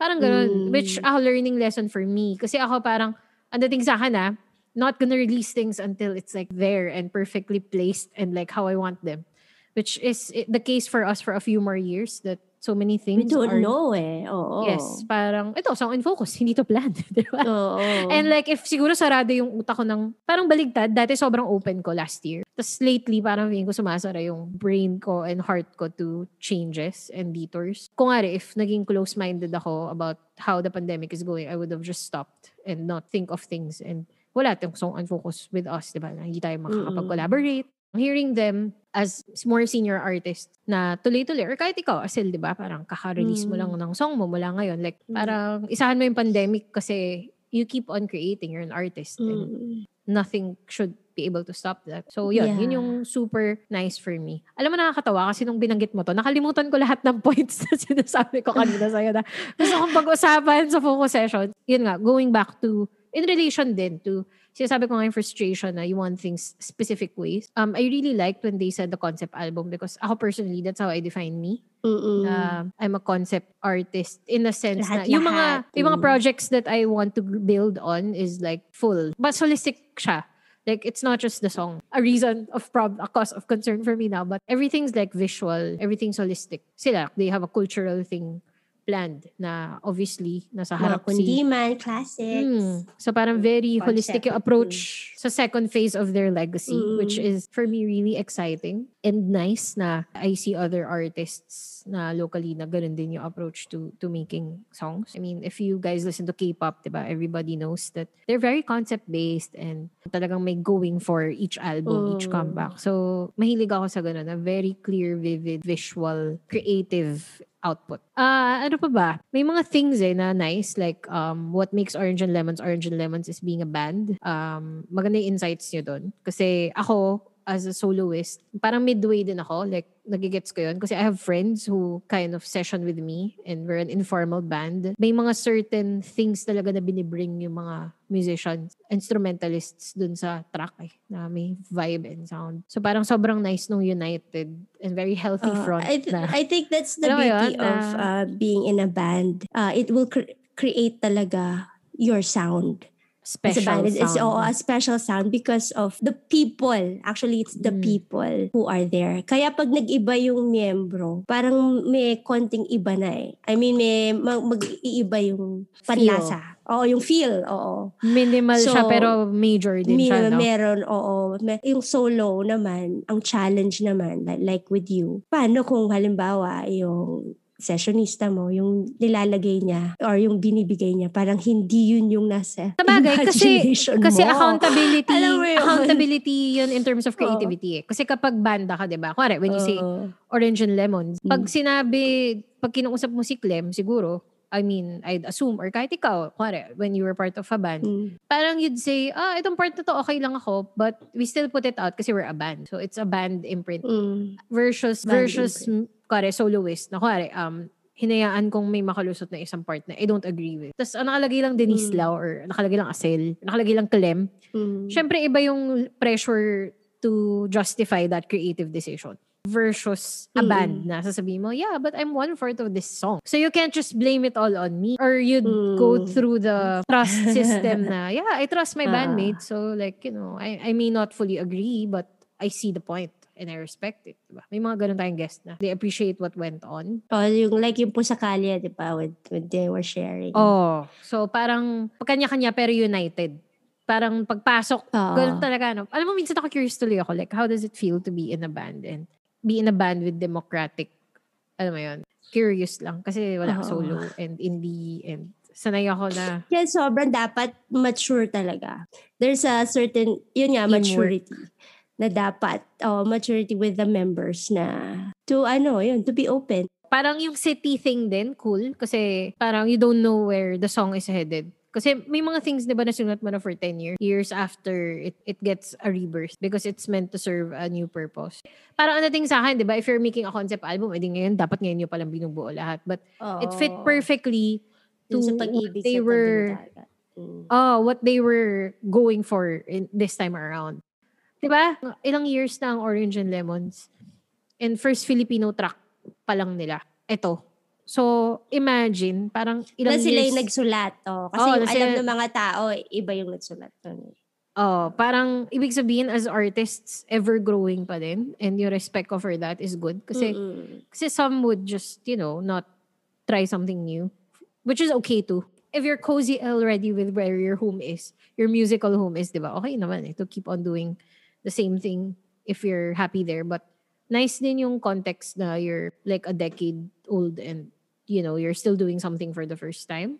Parang ganun. Mm. Which a learning lesson for me. Kasi ako parang, ang dating sa akin ah, not gonna release things until it's like there and perfectly placed and like how I want them. Which is the case for us for a few more years that so many We things don't are... know eh. Oo. Yes, parang, ito, song in focus, hindi to planned. Di ba? Oo. And like, if siguro sarado yung utak ko ng, parang baligtad, dati sobrang open ko last year. Tapos lately, parang feeling ko sumasara yung brain ko and heart ko to changes and detours. Kung nga if naging close-minded ako about how the pandemic is going, I would have just stopped and not think of things. And wala tayong song unfocus with us, di ba? Hindi tayo makakapag-collaborate. Hearing them as more senior artist na tuloy-tuloy or kahit ikaw, Asil, di ba? Parang kaka-release mo Mm. lang ng song mo mula ngayon. Like, Mm. parang isahan mo yung pandemic kasi you keep on creating. You're an artist. And Mm. nothing should be able to stop that. So, yun. Yun Yeah. yung super nice for me. Alam mo, nakakatawa kasi nung binanggit mo to, nakalimutan ko lahat ng points na sinasabi ko kanina sa'yo na gusto kong pag-usapan sa focus session. Yun nga, going back to, in relation din to, sinasabi ko nga yung frustration na you want things specific ways. Um, I really liked when they said the concept album because ako personally, that's how I define me Mm-mm. na I'm a concept artist in the sense na Lahat-lahat. yung mga yung mga Mm. projects that I want to build on is like full but holistic siya like it's not just the song a reason of prob a cause of concern for me now but everything's like visual everything's holistic sila they have a cultural thing planned na obviously nasa harap si kundiman, classics. Mm. So parang very Concept. holistic yung approach sa second phase of their legacy, Mm. which is for me really exciting and nice na I see other artists na locally na ganun din yung approach to to making songs. I mean, if you guys listen to K-pop, diba, everybody knows that they're very concept-based and talagang may going for each album, each Mm. comeback. So, mahilig ako sa ganun, na very clear, vivid, visual, creative output. Ah, ano pa ba? May mga things eh na nice like um what makes Orange and Lemons Orange and Lemons is being a band. Um maganda yung insights niyo doon kasi ako as a soloist, parang midway din ako. Like, nagigets ko yun. Kasi I have friends who kind of session with me and we're an informal band. May mga certain things talaga na binibring yung mga musicians, instrumentalists dun sa track eh, na may vibe and sound. So parang sobrang nice nung United and very healthy Uh, front I, th- na. I think that's the beauty yun, of uh, being in a band. Uh, it will cre- create talaga your sound. It's a special. It's sound. oo, a special sound because of the people. Actually, it's the Mm. people who are there. Kaya pag nag-iba yung miyembro, parang may konting iba na eh. I mean, may mag- mag-iiba yung panlasa. Oo, yung feel. Oo. Minimal siya So, pero major din May, siya, no? Meron, oo. Yung solo naman, ang challenge naman, like, like with you, paano kung halimbawa yung sessionista mo, yung nilalagay niya or yung binibigay niya, parang hindi yun yung nasa Sabagay, kasi- imagination Kasi mo. accountability, mo yun? accountability yun in terms of creativity eh. Kasi kapag banda ka, di ba? Kuwari, when you say Oo. orange and lemons, pag Mm. sinabi, pag kinuusap mo si Clem, siguro, I mean, I'd assume, or kahit ikaw, kuwari, when you were part of a band, Mm. parang you'd say, ah, itong part na to, okay lang ako, but we still put it out kasi we're a band. So, it's a band imprint. Mm. Versus, Band versus, kuwari, soloist, na kuwari, um, hinayaan kong may makalusot na isang part na I don't agree with. Tapos, ang nakalagay lang Denise Mm. Lau or nakalagay lang Asel, nakalagay lang Clem, Mm. syempre iba yung pressure to justify that creative decision versus a Mm-mm. band na sasabihin mo, yeah, but I'm one fourth of this song. So you can't just blame it all on me. Or you'd go Mm. through the trust system na, yeah, I trust my Ah. bandmates. So like, you know, I, I may not fully agree, but I see the point and I respect it. Diba? May mga ganun tayong guest na. They appreciate what went on. Oh, yung like yung po sa kalye, di ba, with, with they were sharing. Oh, so parang kanya-kanya pero united. Parang pagpasok, Oo. ganun talaga. No? Alam mo, minsan ako curious tuloy ako. Like, how does it feel to be in a band and be in a band with democratic, alam mo yun, curious lang. Kasi wala Oo. solo and indie and sanay ako na Kaya sobrang dapat mature talaga. There's a certain, yun nga, Teamwork. maturity na dapat, oh, maturity with the members na to ano, yun, to be open. parang yung city thing din, cool. Kasi parang you don't know where the song is headed. Kasi may mga things, di ba, na sinulat mo na for 10 years. Years after, it, it gets a rebirth because it's meant to serve a new purpose. Parang ano ting sa akin, di ba, if you're making a concept album, edi ngayon, dapat ngayon nyo palang binubuo lahat. But it fit perfectly to sa what pag-ibig they sa were. Mm. oh, what they were going for in this time around. Di ba? Ilang years na ang Orange and Lemons. And first Filipino track pa lang nila. Ito. So, imagine, parang ilang Na sila years. yung nagsulat. Oh, kasi Oo, yung na alam sila- ng mga tao, iba yung nagsulat. nun. Oh, parang ibig sabihin as artists, ever growing pa din. And your respect for that is good. Kasi, Mm-mm. kasi some would just, you know, not try something new. Which is okay too. If you're cozy already with where your home is, your musical home is, di ba? Okay naman eh, to keep on doing the same thing if you're happy there. But nice din yung context na you're like a decade old and, you know, you're still doing something for the first time.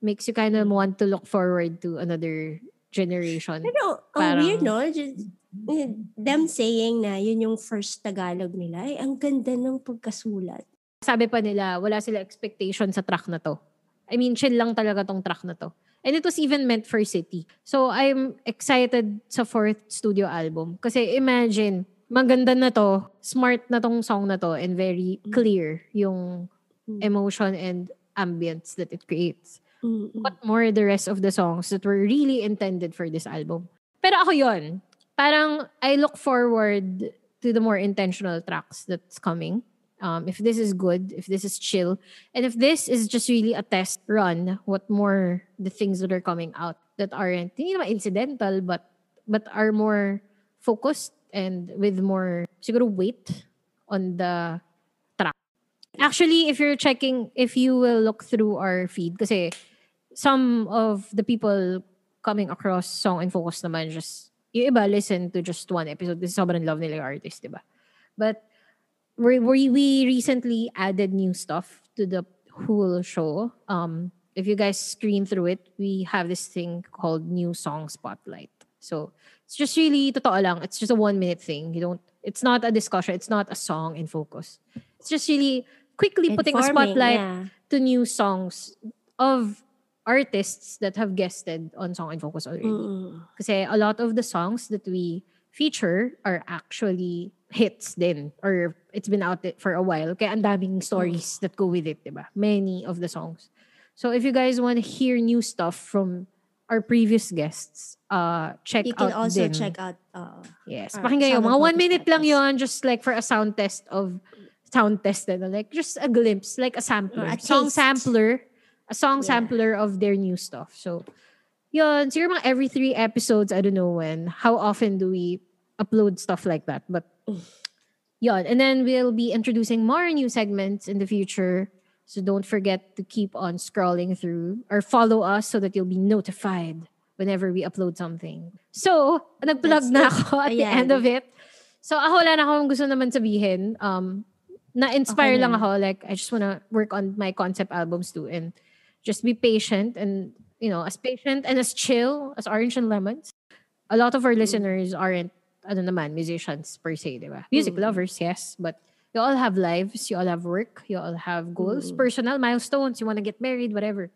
Makes you kind of want to look forward to another generation. Pero, ang Parang- weird, no? Just, eh, them saying na yun yung first Tagalog nila, ay, ang ganda ng pagkasulat. sabi pa nila, wala sila expectation sa track na to. I mean, chill lang talaga tong track na to. And it was even meant for City. So, I'm excited sa fourth studio album. Kasi imagine, maganda na to, smart na tong song na to, and very clear yung emotion and ambience that it creates. Mm-mm. What more the rest of the songs that were really intended for this album. Pero ako yon Parang, I look forward to the more intentional tracks that's coming. Um, if this is good, if this is chill, and if this is just really a test run, what more the things that are coming out that aren't hindi incidental, but but are more focused and with more siguro weight on the track. Actually, if you're checking, if you will look through our feed, because some of the people coming across Song and Focus naman just, yung iba listen to just one episode This kasi sobrang love nila yung artist, di? But we, we, we recently added new stuff to the whole show. Um, if you guys screen through it, we have this thing called New Song Spotlight. So it's just really totoo lang. It's just a one minute thing. You don't. It's not a discussion. It's not a song in focus. It's just really quickly putting a spotlight yeah. to new songs of artists that have guested on Song in Focus already. Mm-mm. A lot of the songs that we feature are actually hits din or it's been out for a while. Kaya ang daming stories that go with it, diba? Many of the songs. So if you guys want to hear new stuff from our previous guests, uh, check out. You can also din. check out uh, Yes. Pakinggan yun. Mga one minute lang yun, just like for a sound test of sound test na like just a glimpse, like a sampler. A song taste. sampler. A song Yeah. sampler of their new stuff. So, yun. Siguro mga every three episodes, I don't know when. How often do we upload stuff like that? But, yun. And then we'll be introducing more new segments in the future. So don't forget to keep on scrolling through or follow us so that you'll be notified whenever we upload something. So, nag-plug na ako at the end of it. So, ako wala na akong gusto naman sabihin. Um, na-inspire Okay lang ako. Like, I just wanna work on my concept albums too and just be patient and, you know, as patient and as chill as Orange and Lemons. A lot of our Mm. listeners aren't, ano naman, musicians per se, di ba? Music Mm. lovers, yes. But you all have lives, you all have work, you all have goals, Mm. personal milestones, you wanna get married, whatever.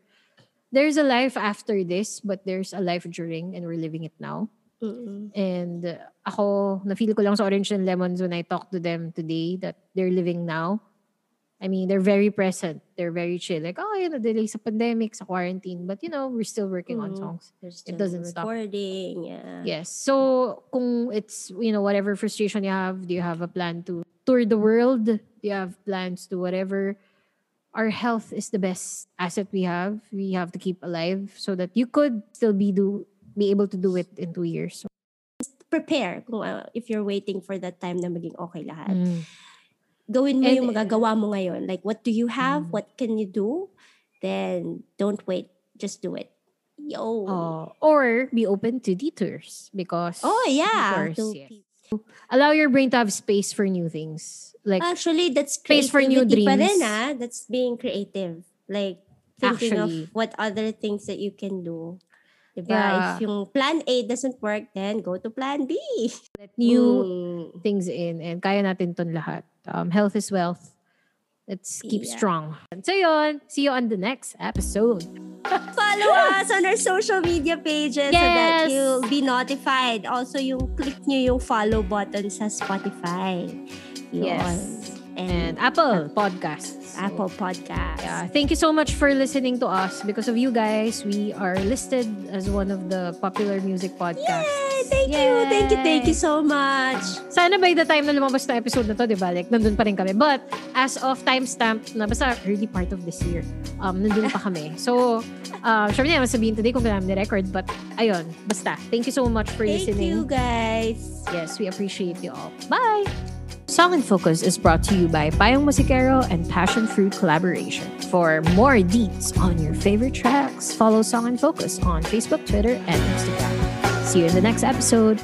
There's a life after this, but there's a life during and we're living it now. mm-mm. And uh, ako, na-feel ko lang sa Orange and Lemons when I talked to them today that they're living now. I mean, they're very present. They're very chill. Like, oh, you know, delay sa pandemic, sa quarantine. But, you know, we're still working on Mhm. songs. Still doesn't stop. recording. Yeah. Yes. So, kung it's, you know, whatever frustration you have, do you have a plan to tour the world? Do you have plans to whatever? Our health is the best asset we have. We have to keep alive so that you could still be do be able to do it in two years. So, Prepare kung uh, if you're waiting for that time na maging okay lahat. mm. Gawin mo And- yung magagawa mo ngayon. Like, what do you have? Mm. What can you do? Then, don't wait. Just do it. Yo. Uh, or be open to detours because oh, yeah. detours, To yes. allow your brain to have space for new things. Like Actually, that's Space for new creativity pa rin, dreams. ah. That's being creative. Like, thinking Actually. of what other things that you can do. Diba? Yeah. If yung plan A doesn't work, then go to plan B. let new Mm. things in and kaya natin ton lahat. Um, health is wealth. Let's keep Yeah. strong. So yun, see you on the next episode. Follow us on our social media pages so that Yes. you'll be notified. Also, yung click nyo yung follow button sa Spotify. Yun. Yes. And, And Apple Podcasts. Apple Podcast. Yeah, thank you so much for listening to us. Because of you guys, we are listed as one of the popular music podcasts. Yay! Thank you! Thank you, thank you Yay! so much! Sana by the time na lumabas na episode na to, di ba? Like, nandun pa rin kami. But, as of timestamp na basta early part of this year, um, nandun pa kami. So, uh, syempre na sabihin today kung kailangan ni-record. But, ayun, basta. Thank you so much for Thank listening. you, guys! Yes, we appreciate you all. Bye! Song and Focus is brought to you by Payong Musikero and Passion Fruit Collaboration. For more deets on your favorite tracks, follow Song and Focus on Facebook, Twitter, and Instagram. See you in the next episode.